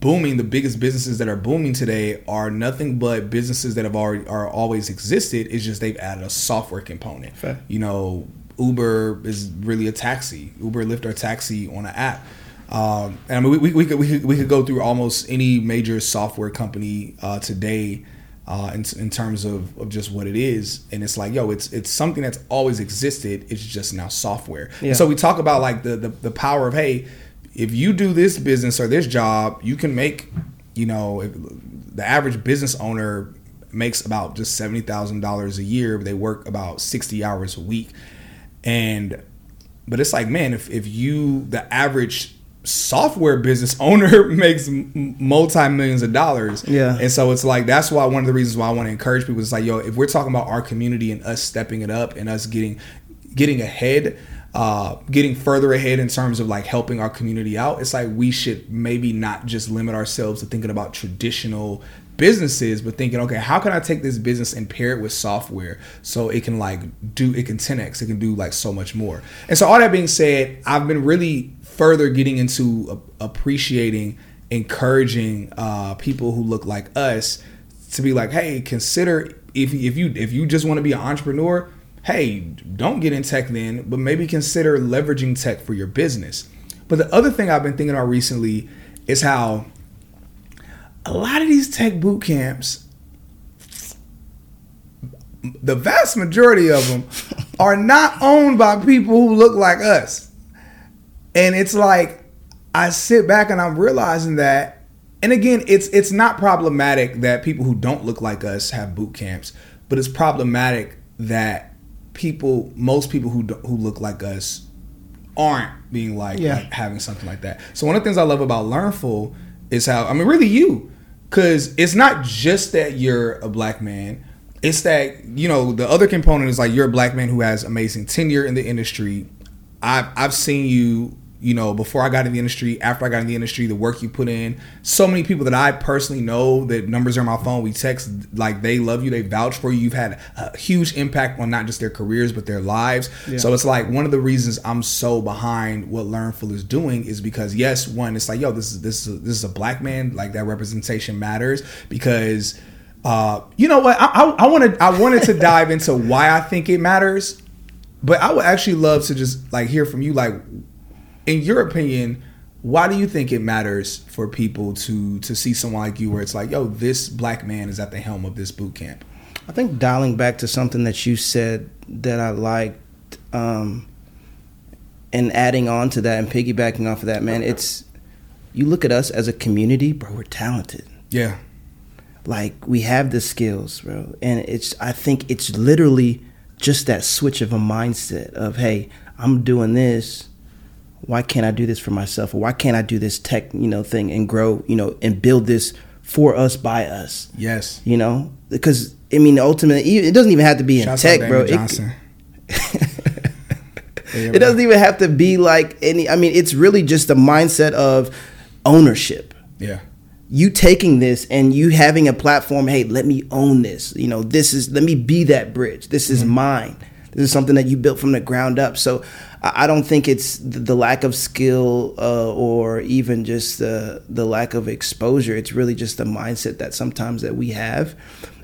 booming, the biggest businesses that are booming today are nothing but businesses that have already are always existed. It's just they've added a software component. Fair. You know, Uber is really a taxi. Uber, Lyft, or taxi on an app. Um, and I mean, we, we, we, could, we, could, we could go through almost any major software company uh, today uh, in, in terms of, of just what it is. And it's like, yo, it's it's something that's always existed. It's just now software. Yeah. So we talk about like the, the the power of hey, if you do this business or this job, you can make, you know, if the average business owner makes about just seventy thousand dollars a year. They work about sixty hours a week, and but it's like, man, if if you the average software business owner makes multi millions of dollars. Yeah. And so it's like that's why one of the reasons why I want to encourage people is like, yo, if we're talking about our community and us stepping it up and us getting getting ahead, uh, getting further ahead in terms of like helping our community out, it's like we should maybe not just limit ourselves to thinking about traditional businesses, but thinking, okay, how can I take this business and pair it with software so it can like do it can 10x, it can do like so much more. And so all that being said, I've been really further getting into appreciating, encouraging uh, people who look like us to be like, hey, consider if if you if you just want to be an entrepreneur, hey, don't get in tech then, but maybe consider leveraging tech for your business. But the other thing I've been thinking about recently is how a lot of these tech boot camps, the vast majority of them are not owned by people who look like us. And it's like I sit back and I'm realizing that and again, it's it's not problematic that people who don't look like us have boot camps, but it's problematic that people most people who who look like us aren't being like, Yeah. like having something like that. So one of the things I love about Learnful is how I mean really you cuz it's not just that you're a black man. It's that, you know, the other component is like you're a black man who has amazing tenure in the industry. I've I've seen you, you know, before I got in the industry, after I got in the industry, the work you put in. So many people that I personally know that numbers are on my phone. We text like they love you, they vouch for you. You've had a huge impact on not just their careers but their lives. So it's like one of the reasons I'm so behind what Learnful is doing is because yes, one, it's like yo, this is this is this is a black man. Like that representation matters because. Uh, you know what? I, I, I wanted I wanted to dive into why I think it matters, but I would actually love to just like hear from you. Like, in your opinion, why do you think it matters for people to to see someone like you, where it's like, yo, this black man is at the helm of this boot camp? I think dialing back to something that you said that I liked, um, and adding on to that and piggybacking off of that, man, it's you look at us as a community, bro. We're talented. Yeah, like we have the skills, bro, and it's I think it's literally just that switch of a mindset of hey, I'm doing this. Why can't I do this for myself? Or why can't I do this tech, you know, thing and grow, you know, and build this for us by us? Yes. You know, because I mean, ultimately, it doesn't even have to be in Shouts tech, bro. It, Johnson. it doesn't even have to be like any. I mean, it's really just a mindset of ownership. Yeah. You taking this and you having a platform. Hey, let me own this. You know, this is let me be that bridge. This is mm-hmm. mine. This is something that you built from the ground up. So I don't think it's the the lack of skill uh, or even just the the lack of exposure. It's really just the mindset that sometimes that we have.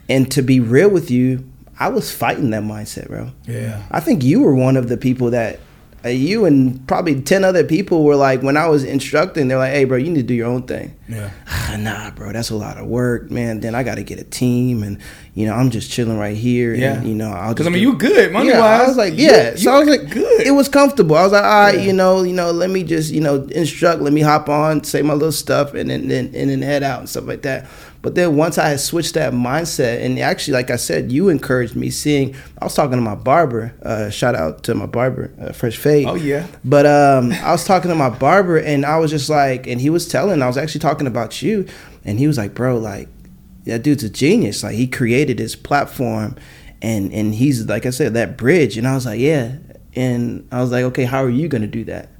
And to be real with you, I was fighting that mindset, bro. Yeah. I think you were one of the people that uh, you and probably 10 other people were like when I was instructing they're like hey bro you need to do your own thing Yeah. ah, nah bro that's a lot of work man then I got to get a team and you know I'm just chilling right here Yeah. and you know I'll Because I mean, you good money yeah, wise. I was like, yeah. so I was like, good. It was comfortable. I was like, all right, Yeah. you know, you know, let me just, you know, instruct, let me hop on, say my little stuff, and then, then and then head out and stuff like that. But then once I had switched that mindset, and actually, like I said, you encouraged me. Seeing, I was talking to my barber. Uh, shout out to my barber, uh, Fresh Fade. Oh, yeah. But um, I was talking to my barber, and I was just like, and he was telling, I was actually talking about you, and he was like, bro, like that dude's a genius. Like he created this platform, and and he's like I said that bridge. And I was like, yeah. And I was like, okay, how are you gonna do that?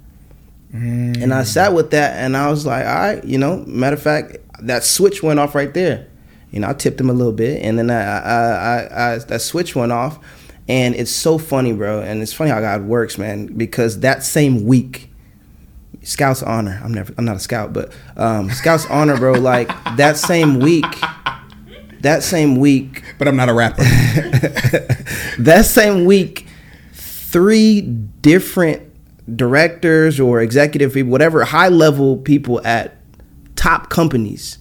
Mm. And I sat with that, and I was like, all right, you know. Matter of fact, that switch went off right there. You know, I tipped him a little bit, and then I, I, I, I that switch went off, and it's so funny, bro. And it's funny how God works, man. Because that same week, Scouts honor. I'm never. I'm not a scout, but um, Scouts honor, bro. Like that same week, that same week, But I'm not a rapper. that same week, three different directors or executive people, whatever high level people at top companies,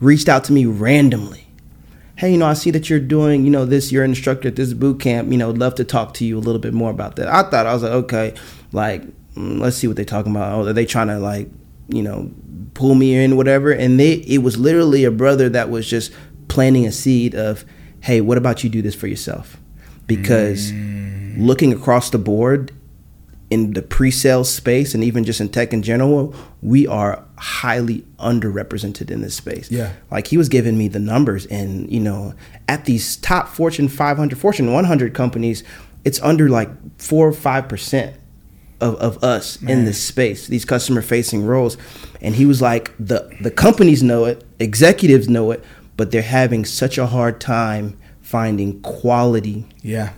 reached out to me randomly. Hey, you know, I see that you're doing, you know, this. You're an instructor at this boot camp. You know, love to talk to you a little bit more about that. I thought I was like, okay, like mm, let's see what they're talking about. Oh, are they trying to like, you know, pull me in, whatever? And they, it was literally a brother that was just planting a seed of, hey, what about you do this for yourself? Because looking across the board in the pre-sale space and even just in tech in general, we are highly underrepresented in this space. Yeah. Like he was giving me the numbers and, you know, at these top Fortune 500, Fortune 100 companies, it's under like 4 or 5% of, of us in this space, these customer facing roles. And he was like, the, the companies know it, executives know it, but they're having such a hard time finding quality, yeah.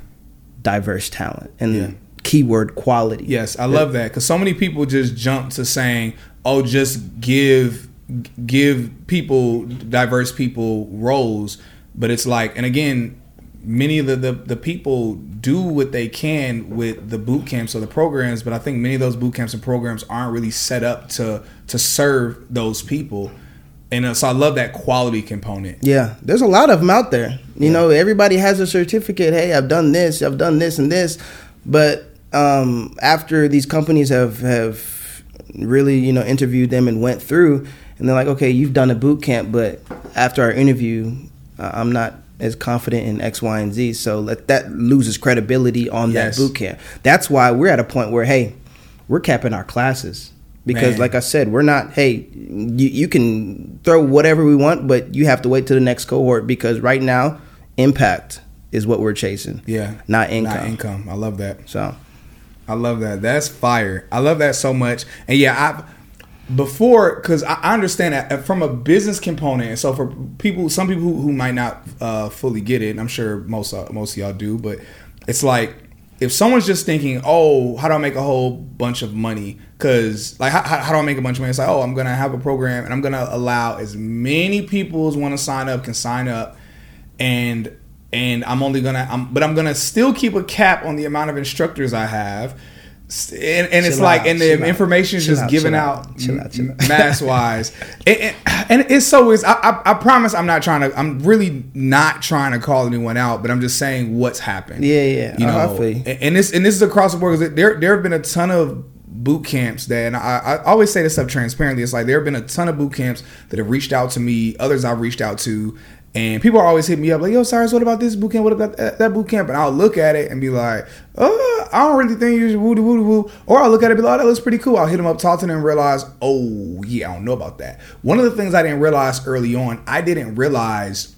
diverse talent. And Yeah. Keyword quality. Yes, I love that because so many people just jump to saying, "Oh, just give give people diverse people roles," but it's like, and again, many of the, the the people do what they can with the boot camps or the programs, but I think many of those boot camps and programs aren't really set up to to serve those people, and uh, so I love that quality component. Yeah, there's a lot of them out there. You know, everybody has a certificate. Hey, I've done this, I've done this and this, but um, after these companies have have really you know interviewed them and went through, and they're like, okay, you've done a boot camp, but after our interview, uh, I'm not as confident in X, Y, and Z. So let, that loses credibility on Yes. that boot camp. That's why we're at a point where hey, we're capping our classes. Because, Man. like I said, we're not. Hey, you, you can throw whatever we want, but you have to wait to the next cohort because right now, impact is what we're chasing. Yeah, not income. Not income. I love that. So, I love that. That's fire. I love that so much. And yeah, I before because I understand that uh, from a business component. And so for people, some people who, who might not uh, fully get it, and I'm sure most uh, most of y'all do, but it's like if someone's just thinking, "Oh, how do I make a whole bunch of money?" Because like, how, how how do I make a bunch of money? It's like, "Oh, I'm gonna have a program, and I'm gonna allow as many people as want to sign up can sign up." and and I'm only gonna, I'm, but I'm gonna still keep a cap on the amount of instructors I have, and, and it's Chill like, out, and the information is just out, given out, out, out, out. mass wise, and, and, and it's so is. I, I, I promise I'm not trying to. I'm really not trying to call anyone out, but I'm just saying what's happened. Yeah, yeah. You Oh, know, feel and and this and this is across the board because there there have been a ton of boot camps that and I, I always say this stuff transparently. It's like there have been a ton of boot camps that have reached out to me, others I've reached out to, And people are always hitting me up like, "Yo, Cyrus, what about this boot camp? What about that, that boot camp?" And I'll look at it and be like, "Oh, I don't really think you should woo woo woo." Or I'll look at it and be like, "Oh, that looks pretty cool." I'll hit them up, talk to them, and realize, "Oh, yeah, I don't know about that." One of the things I didn't realize early on, I didn't realize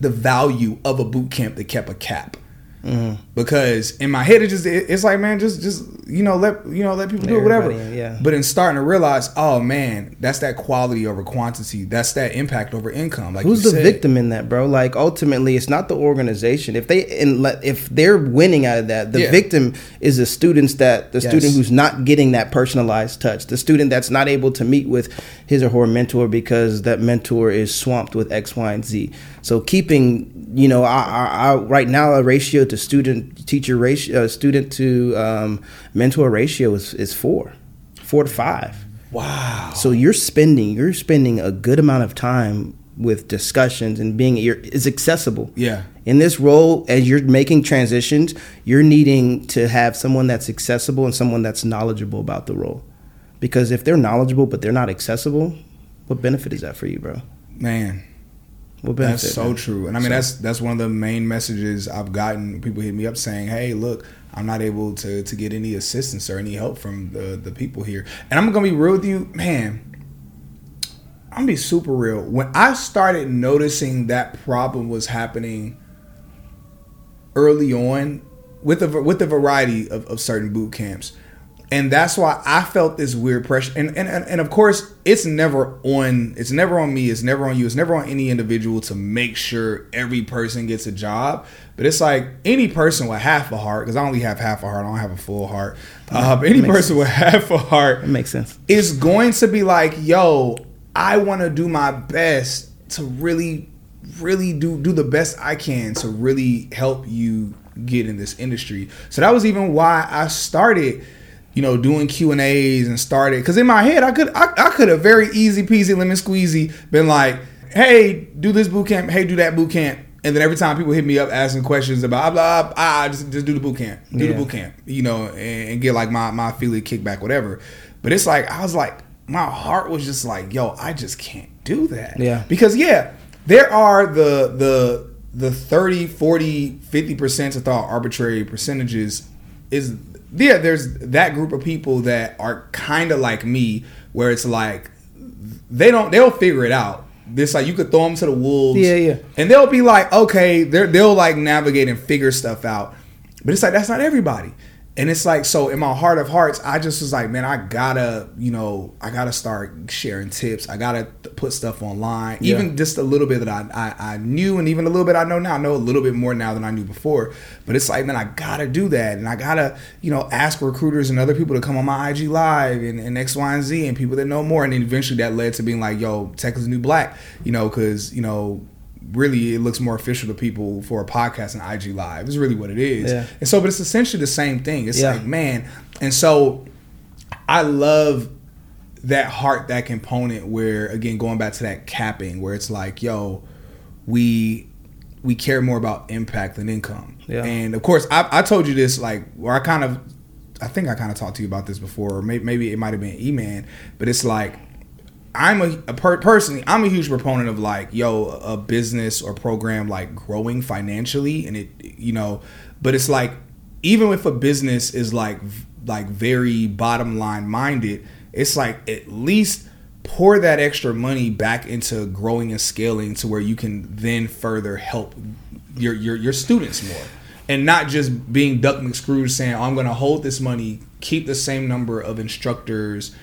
the value of a boot camp that kept a cap. Mm-hmm. Because in my head, it just it- it's like man, just just you know let you know let people do whatever. Yeah. But in starting to realize, oh man, that's that quality over quantity. That's that impact over income. Like Who's the said. victim in that, bro? Like ultimately, it's not the organization. If they and let- if they're winning out of that, the Yeah. victim is the students that the Yes. student who's not getting that personalized touch, the student that's not able to meet with his or her mentor because that mentor is swamped with X, Y, and Z. So keeping, you know, our, our, our right now a ratio to student teacher ratio, uh, student to um, mentor ratio is is four, four to five. Wow. So you're spending you're spending a good amount of time with discussions and being you're, is accessible. Yeah. In this role, as you're making transitions, you're needing to have someone that's accessible and someone that's knowledgeable about the role. Because if they're knowledgeable but they're not accessible, what benefit is that for you, bro? Man, What benefit? that's so man? true. And I mean, that's that's one of the main messages I've gotten. People hit me up saying, "Hey, look, I'm not able to to get any assistance or any help from the the people here." And I'm gonna be real with you, man. I'm gonna be super real. When I started noticing that problem was happening early on with the with the variety of, of certain boot camps. And that's why I felt this weird pressure. And, and and and of course, it's never on it's never on me, it's never on you, it's never on any individual to make sure every person gets a job. But it's like any person with half a heart, because I only have half a heart, I don't have a full heart. Uh, but any person with half a heart it makes sense. is going to be like, yo, I want to do my best to really, really do do the best I can to really help you get in this industry. So that was even why I started, you know, doing Q and A's and started because in my head I could I, I could have very easy peasy lemon squeezy been like, hey, do this boot camp, hey, do that boot camp. And then every time people hit me up asking questions about blah blah, ah, just just do the boot camp, do the boot camp, you know, and, and get like my my affiliate kickback, whatever. But it's like I was like, my heart was just like, yo, I just can't do that. Yeah. Because yeah, there are the the the 30, 40, 50 percent of thought arbitrary percentages is yeah, there's that group of people that are kind of like me, where it's like they don't they'll figure it out. This like you could throw them to the wolves, Yeah, yeah. and they'll be like, okay, they're they'll like navigate and figure stuff out. But it's like that's not everybody. And it's like so in my heart of hearts, I just was like, man, I gotta, you know, I gotta start sharing tips. I gotta put stuff online, Yeah. even just a little bit that I, I I knew, and even a little bit I know now. I know a little bit more now than I knew before. But it's like, man, I gotta do that, and I gotta, you know, ask recruiters and other people to come on my IG live and, and X, Y, and Z, and people that know more. And then eventually that led to being like, yo, tech is new black, you know, because you know really it looks more official to people for a podcast and IG live. Is really what it is. Yeah. And so, but it's essentially the same thing. It's Yeah. like, man, and so I love that heart, that component where again going back to that capping, where it's like, yo, we we care more about impact than income. Yeah. And of course, I, I told you this like where I kind of, I think I kind of talked to you about this before, or maybe, maybe it might have been E-Man, but it's like I'm a, a per, personally, I'm a huge proponent of like, yo, a business or program like growing financially, and it, you know, but it's like even if a business is like like very bottom line minded, it's like at least pour that extra money back into growing and scaling to where you can then further help your your, your students more. And not just being Duck McScrooge saying, oh, "I'm going to hold this money, keep the same number of instructors,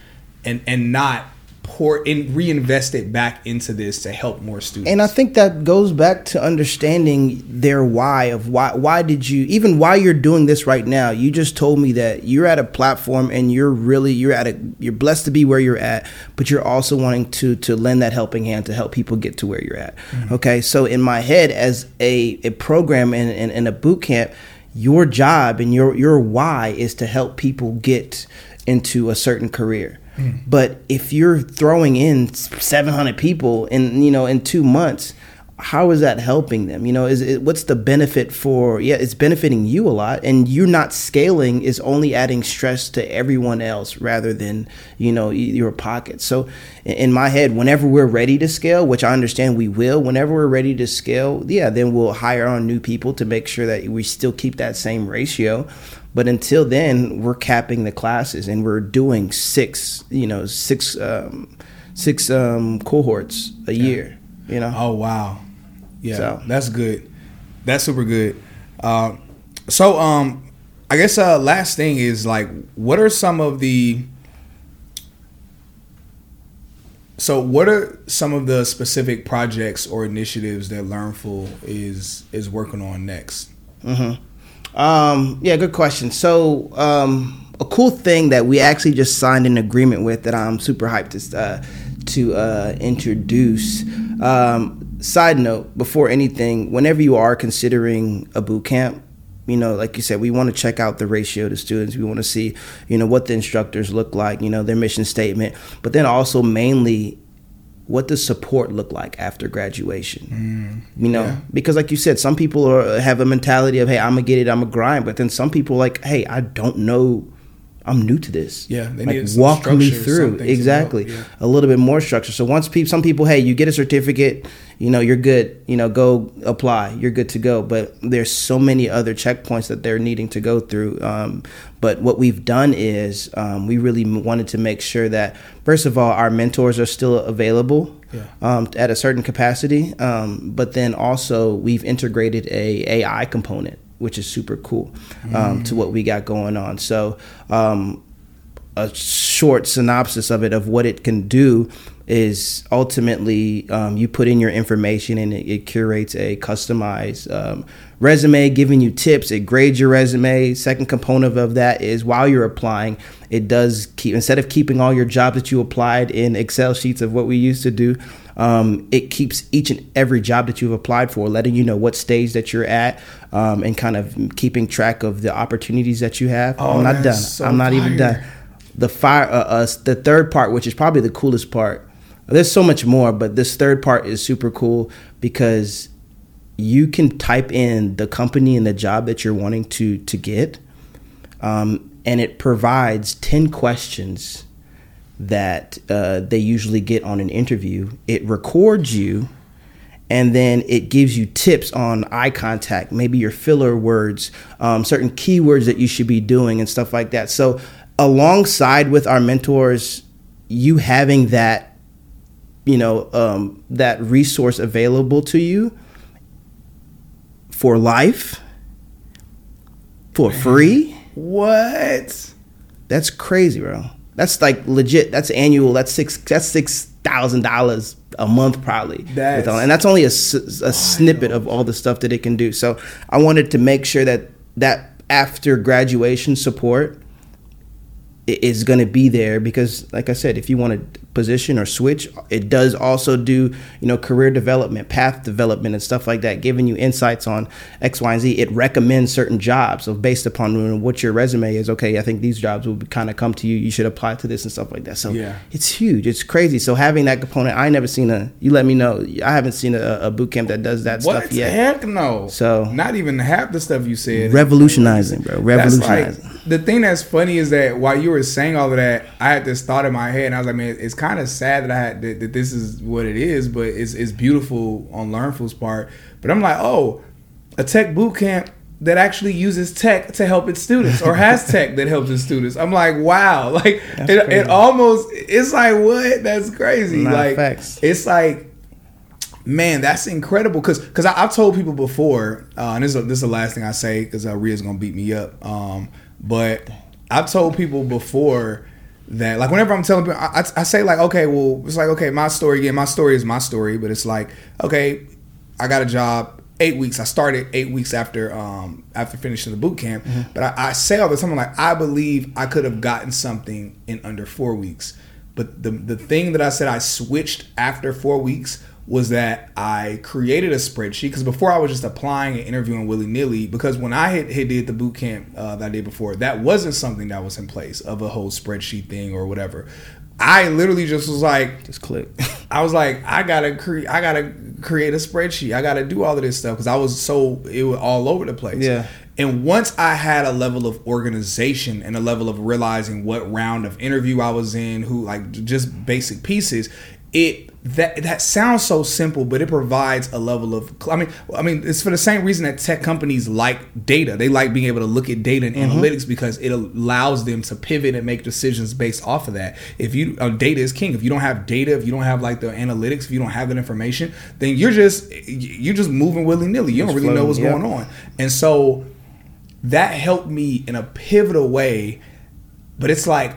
and and not pour and reinvest it back into this to help more students." And I think that goes back to understanding their why of why why did you even why you're doing this right now. You just told me that you're at a platform and you're really you're at a you're blessed to be where you're at, but you're also wanting to to lend that helping hand to help people get to where you're at. Mm-hmm. Okay, so in my head as a a program and and, in, in a boot camp, your job and your your why is to help people get into a certain career. Hmm. But if you're throwing in 700 people in you know in 2 months, how is that helping them? You know, is it, what's the benefit for? Yeah, it's benefiting you a lot, and you're not scaling is only adding stress to everyone else rather than you know your pocket. So, in my head, whenever we're ready to scale, which I understand we will, whenever we're ready to scale, yeah, then we'll hire on new people to make sure that we still keep that same ratio. But until then, we're capping the classes and we're doing six, you know, six, um, six um, cohorts a yeah. year. You know. Oh wow yeah, so. that's good. That's super good. Uh, so, um, I guess uh, last thing is like, what are some of the so what are some of the specific projects or initiatives that Learnful is is working on next? Mm-hmm. Um, yeah, good question. So um, a cool thing that we actually just signed an agreement with that I'm super hyped to uh, to uh, introduce. Um, side note, before anything, whenever you are considering a boot camp, you know, like you said, we want to check out the ratio to students. We want to see, you know, what the instructors look like, you know, their mission statement, but then also mainly what does support look like after graduation? Mm, you know, yeah. because like you said, some people are, have a mentality of, hey, I'm gonna get it, I'm gonna grind, but then some people like, hey, I don't know I'm new to this. Yeah, they like walk me through exactly yeah. a little bit more structure. So once people, some people, hey, you get a certificate, you know, you're good. You know, go apply, you're good to go. But there's so many other checkpoints that they're needing to go through. Um, but what we've done is um, we really wanted to make sure that first of all, our mentors are still available. Yeah. Um, at a certain capacity, um, but then also we've integrated a AI component which is super cool um, mm. to what we got going on. So, um, a short synopsis of it of what it can do is ultimately um, you put in your information and it, it curates a customized um, resume giving you tips it grades your resume second component of that is while you're applying it does keep instead of keeping all your jobs that you applied in excel sheets of what we used to do um, it keeps each and every job that you've applied for, letting you know what stage that you're at, um, and kind of keeping track of the opportunities that you have. Oh, I'm not done. So I'm not fire. even done. The fire, uh, uh, the third part, which is probably the coolest part. There's so much more, but this third part is super cool because you can type in the company and the job that you're wanting to to get, um, and it provides ten questions that uh, they usually get on an interview. It records you and then it gives you tips on eye contact, maybe your filler words, um, certain keywords that you should be doing, and stuff like that. So, alongside with our mentors, you having that, you know, um, that resource available to you for life, for free. What? That's crazy, bro. That's like legit. That's annual. That's six. That's six thousand dollars a month probably. That's, and that's only a, a snippet of all the stuff that it can do. So I wanted to make sure that that after graduation support is going to be there because like i said if you want to position or switch it does also do you know career development path development and stuff like that giving you insights on x y and z. It recommends certain jobs so based upon what your resume is. Okay i think these jobs will kind of come to you. You should apply to this and stuff like that. So yeah. it's huge. It's crazy. So having that component i never seen a you let me know. I haven't seen a, a boot camp that does that what? stuff yet. Heck no. So not even half the stuff you said. Revolutionizing bro. Revolutionizing the thing that's funny is that while you were saying all of that, I had this thought in my head, and I was like, man, it's kind of sad that I had that, that, this is what it is, but it's it's beautiful on Learnful's part. But I'm like, oh, a tech boot camp that actually uses tech to help its students or has tech that helps its students. I'm like, wow, like it, it, almost it's like what? That's crazy. Not like facts. it's like man, that's incredible. Because because I've told people before, uh, and this is, this is the last thing I say because uh, Rhea's gonna beat me up. Um, but I've told people before that like whenever I'm telling people, I, I, say like, okay, well, it's like okay, my story again. My story is my story, but it's like, okay, I got a job. Eight weeks. I started eight weeks after um, after finishing the boot camp. Mm-hmm. But I, I, say all the time, like I believe I could have gotten something in under four weeks. But the the thing that I said I switched after four weeks was that I created a spreadsheet because before I was just applying and interviewing willy nilly. Because when I had, had did the boot camp uh, that I did before, that wasn't something that was in place of a whole spreadsheet thing or whatever. I literally just was like, Just click. I was like, I gotta create, I gotta create a spreadsheet. I gotta do all of this stuff because I was so it was all over the place. Yeah. And once I had a level of organization and a level of realizing what round of interview I was in, who like just basic pieces, it that that sounds so simple, but it provides a level of. I mean, I mean, it's for the same reason that tech companies like data. They like being able to look at data and analytics because it allows them to pivot and make decisions based off of that. If you uh, data is king. If you don't have data, if you don't have like the analytics, if you don't have that information, then you're just you're just moving willy nilly. You don't really know what's floating, going on, and so that helped me in a pivotal way. But it's like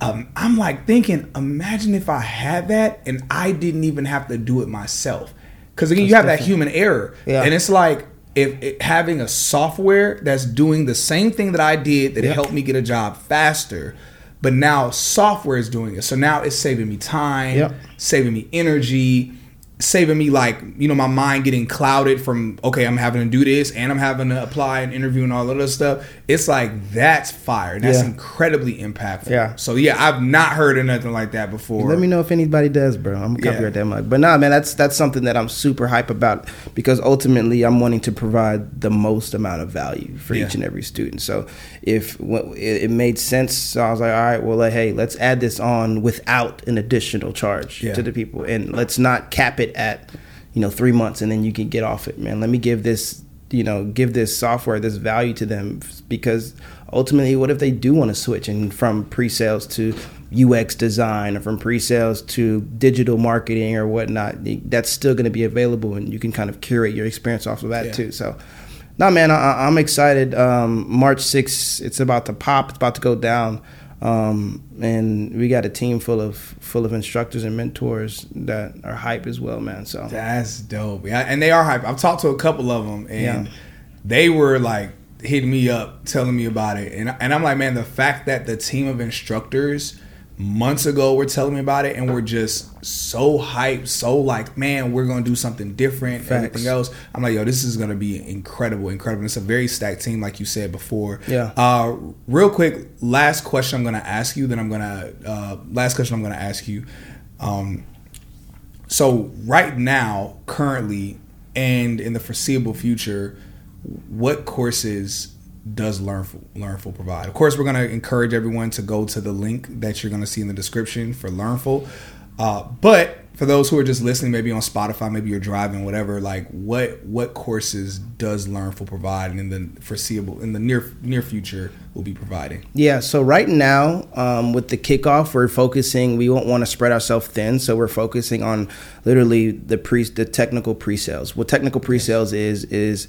um, I'm like thinking, imagine if I had that and I didn't even have to do it myself. Because again, you have that human error, Yeah. and it's like if it, having a software that's doing the same thing that I did that Yep. helped me get a job faster, but now software is doing it. So now it's saving me time, Yep. saving me energy, saving me like you know my mind getting clouded from okay I'm having to do this and I'm having to apply and interview and all of this stuff. It's like that's fire. And that's Yeah. incredibly impactful. Yeah. So yeah, I've not heard of nothing like that before. Let me know if anybody does, bro. I'm gonna copyright Yeah. that much. But nah, man, that's that's something that I'm super hype about because ultimately I'm wanting to provide the most amount of value for Yeah. each and every student. So if it, it made sense, so I was like, all right, well, like, hey, let's add this on without an additional charge to the people, and let's not cap it at you know three months and then you can get off it, man. Let me give this you know give this software this value to them because ultimately what if they do want to switch and from pre-sales to ux design or from pre-sales to digital marketing or whatnot? That's still going to be available and you can kind of curate your experience off of that Yeah. too. So no man I, i'm excited. Um, march 6th it's about to pop it's about to go down um, and we got a team full of full of instructors and mentors that are hype as well man so That's dope. Yeah, and they are hype. I've talked to a couple of them, and Yeah. they were like hitting me up, telling me about it, and and I'm like, man, the fact that the team of instructors months ago were telling me about it, and we're just so hyped, so like, man, we're gonna do something different, Facts. everything else. I'm like, yo, this is gonna be incredible, incredible. It's a very stacked team, like you said before. Yeah. Uh, real quick, last question I'm gonna ask you. Then I'm gonna uh, last question I'm gonna ask you. Um, so right now, currently, and in the foreseeable future, what courses does Learnful Learnful provide? Of course, we're going to encourage everyone to go to the link that you're going to see in the description for Learnful. Uh, but for those who are just listening, maybe on Spotify, maybe you're driving, whatever. Like, what what courses does Learnful provide, and in the foreseeable, in the near near future, will be providing? Yeah, so right now, um, with the kickoff, we're focusing. We won't want to spread ourselves thin, so we're focusing on literally the pre, the technical pre-sales. What technical pre-sales is is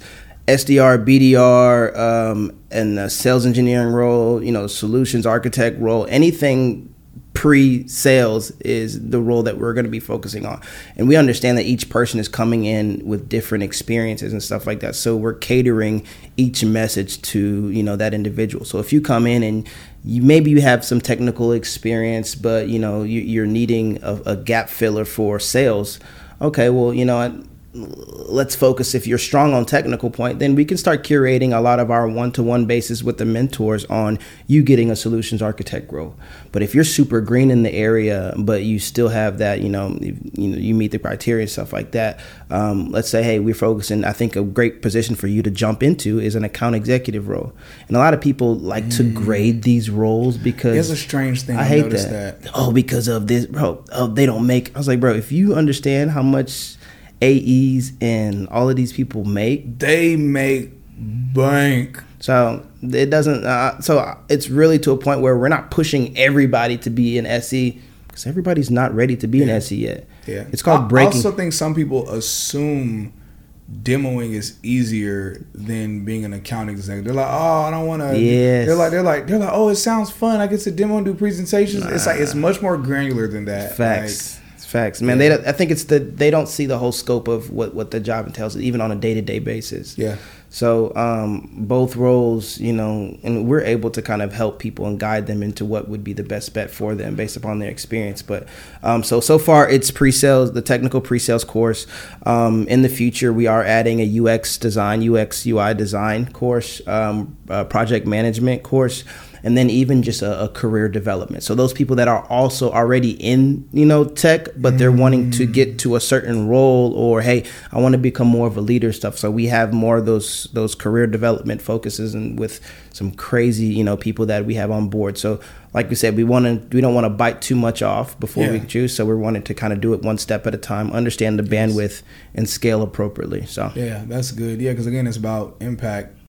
SDR, BDR, um, and sales engineering role. You know, solutions architect role. Anything pre-sales is the role that we're going to be focusing on and we understand that each person is coming in with different experiences and stuff like that so we're catering each message to you know that individual so if you come in and you maybe you have some technical experience but you know you, you're needing a, a gap filler for sales okay well you know let's focus if you're strong on technical point then we can start curating a lot of our one-to-one basis with the mentors on you getting a solutions architect role but if you're super green in the area but you still have that you know if, you know you meet the criteria and stuff like that um, let's say hey we're focusing i think a great position for you to jump into is an account executive role and a lot of people like to grade these roles because It's a strange thing. I I, hate that. that. Oh, because of this, bro. Oh, they don't make. I was like, bro, if you understand how much AEs and all of these people make, They make bank. so it doesn't. Uh, so it's really to a point where we're not pushing everybody to be an SE because everybody's not ready to be an SE yet. Yeah, it's called I breaking. I also think some people assume demoing is easier than being an account executive. They're like, oh, I don't want to. Yes. They're like, they're like, they're like, oh, it sounds fun. I get to demo and do presentations. It's like it's much more granular than that. Facts. It's facts, man. They, I think it's the they don't see the whole scope of what what the job entails, even on a day to day basis. Yeah. So um, both roles, you know, and we're able to kind of help people and guide them into what would be the best bet for them based upon their experience. But um, so so far, it's pre-sales, the technical pre-sales course. Um, in the future, we are adding a UX design, UX UI design course, um, uh, project management course. And then even just a, a career development. So those people that are also already in you know tech, but they're wanting to get to a certain role, or hey, I want to become more of a leader stuff. So we have more of those those career development focuses, and with some crazy you know people that we have on board. So like we said, we want to we don't want to bite too much off before Yeah. we choose. So we're wanting to kind of do it one step at a time, understand the bandwidth, and scale appropriately. So Yeah, that's good. Yeah, because again, it's about impact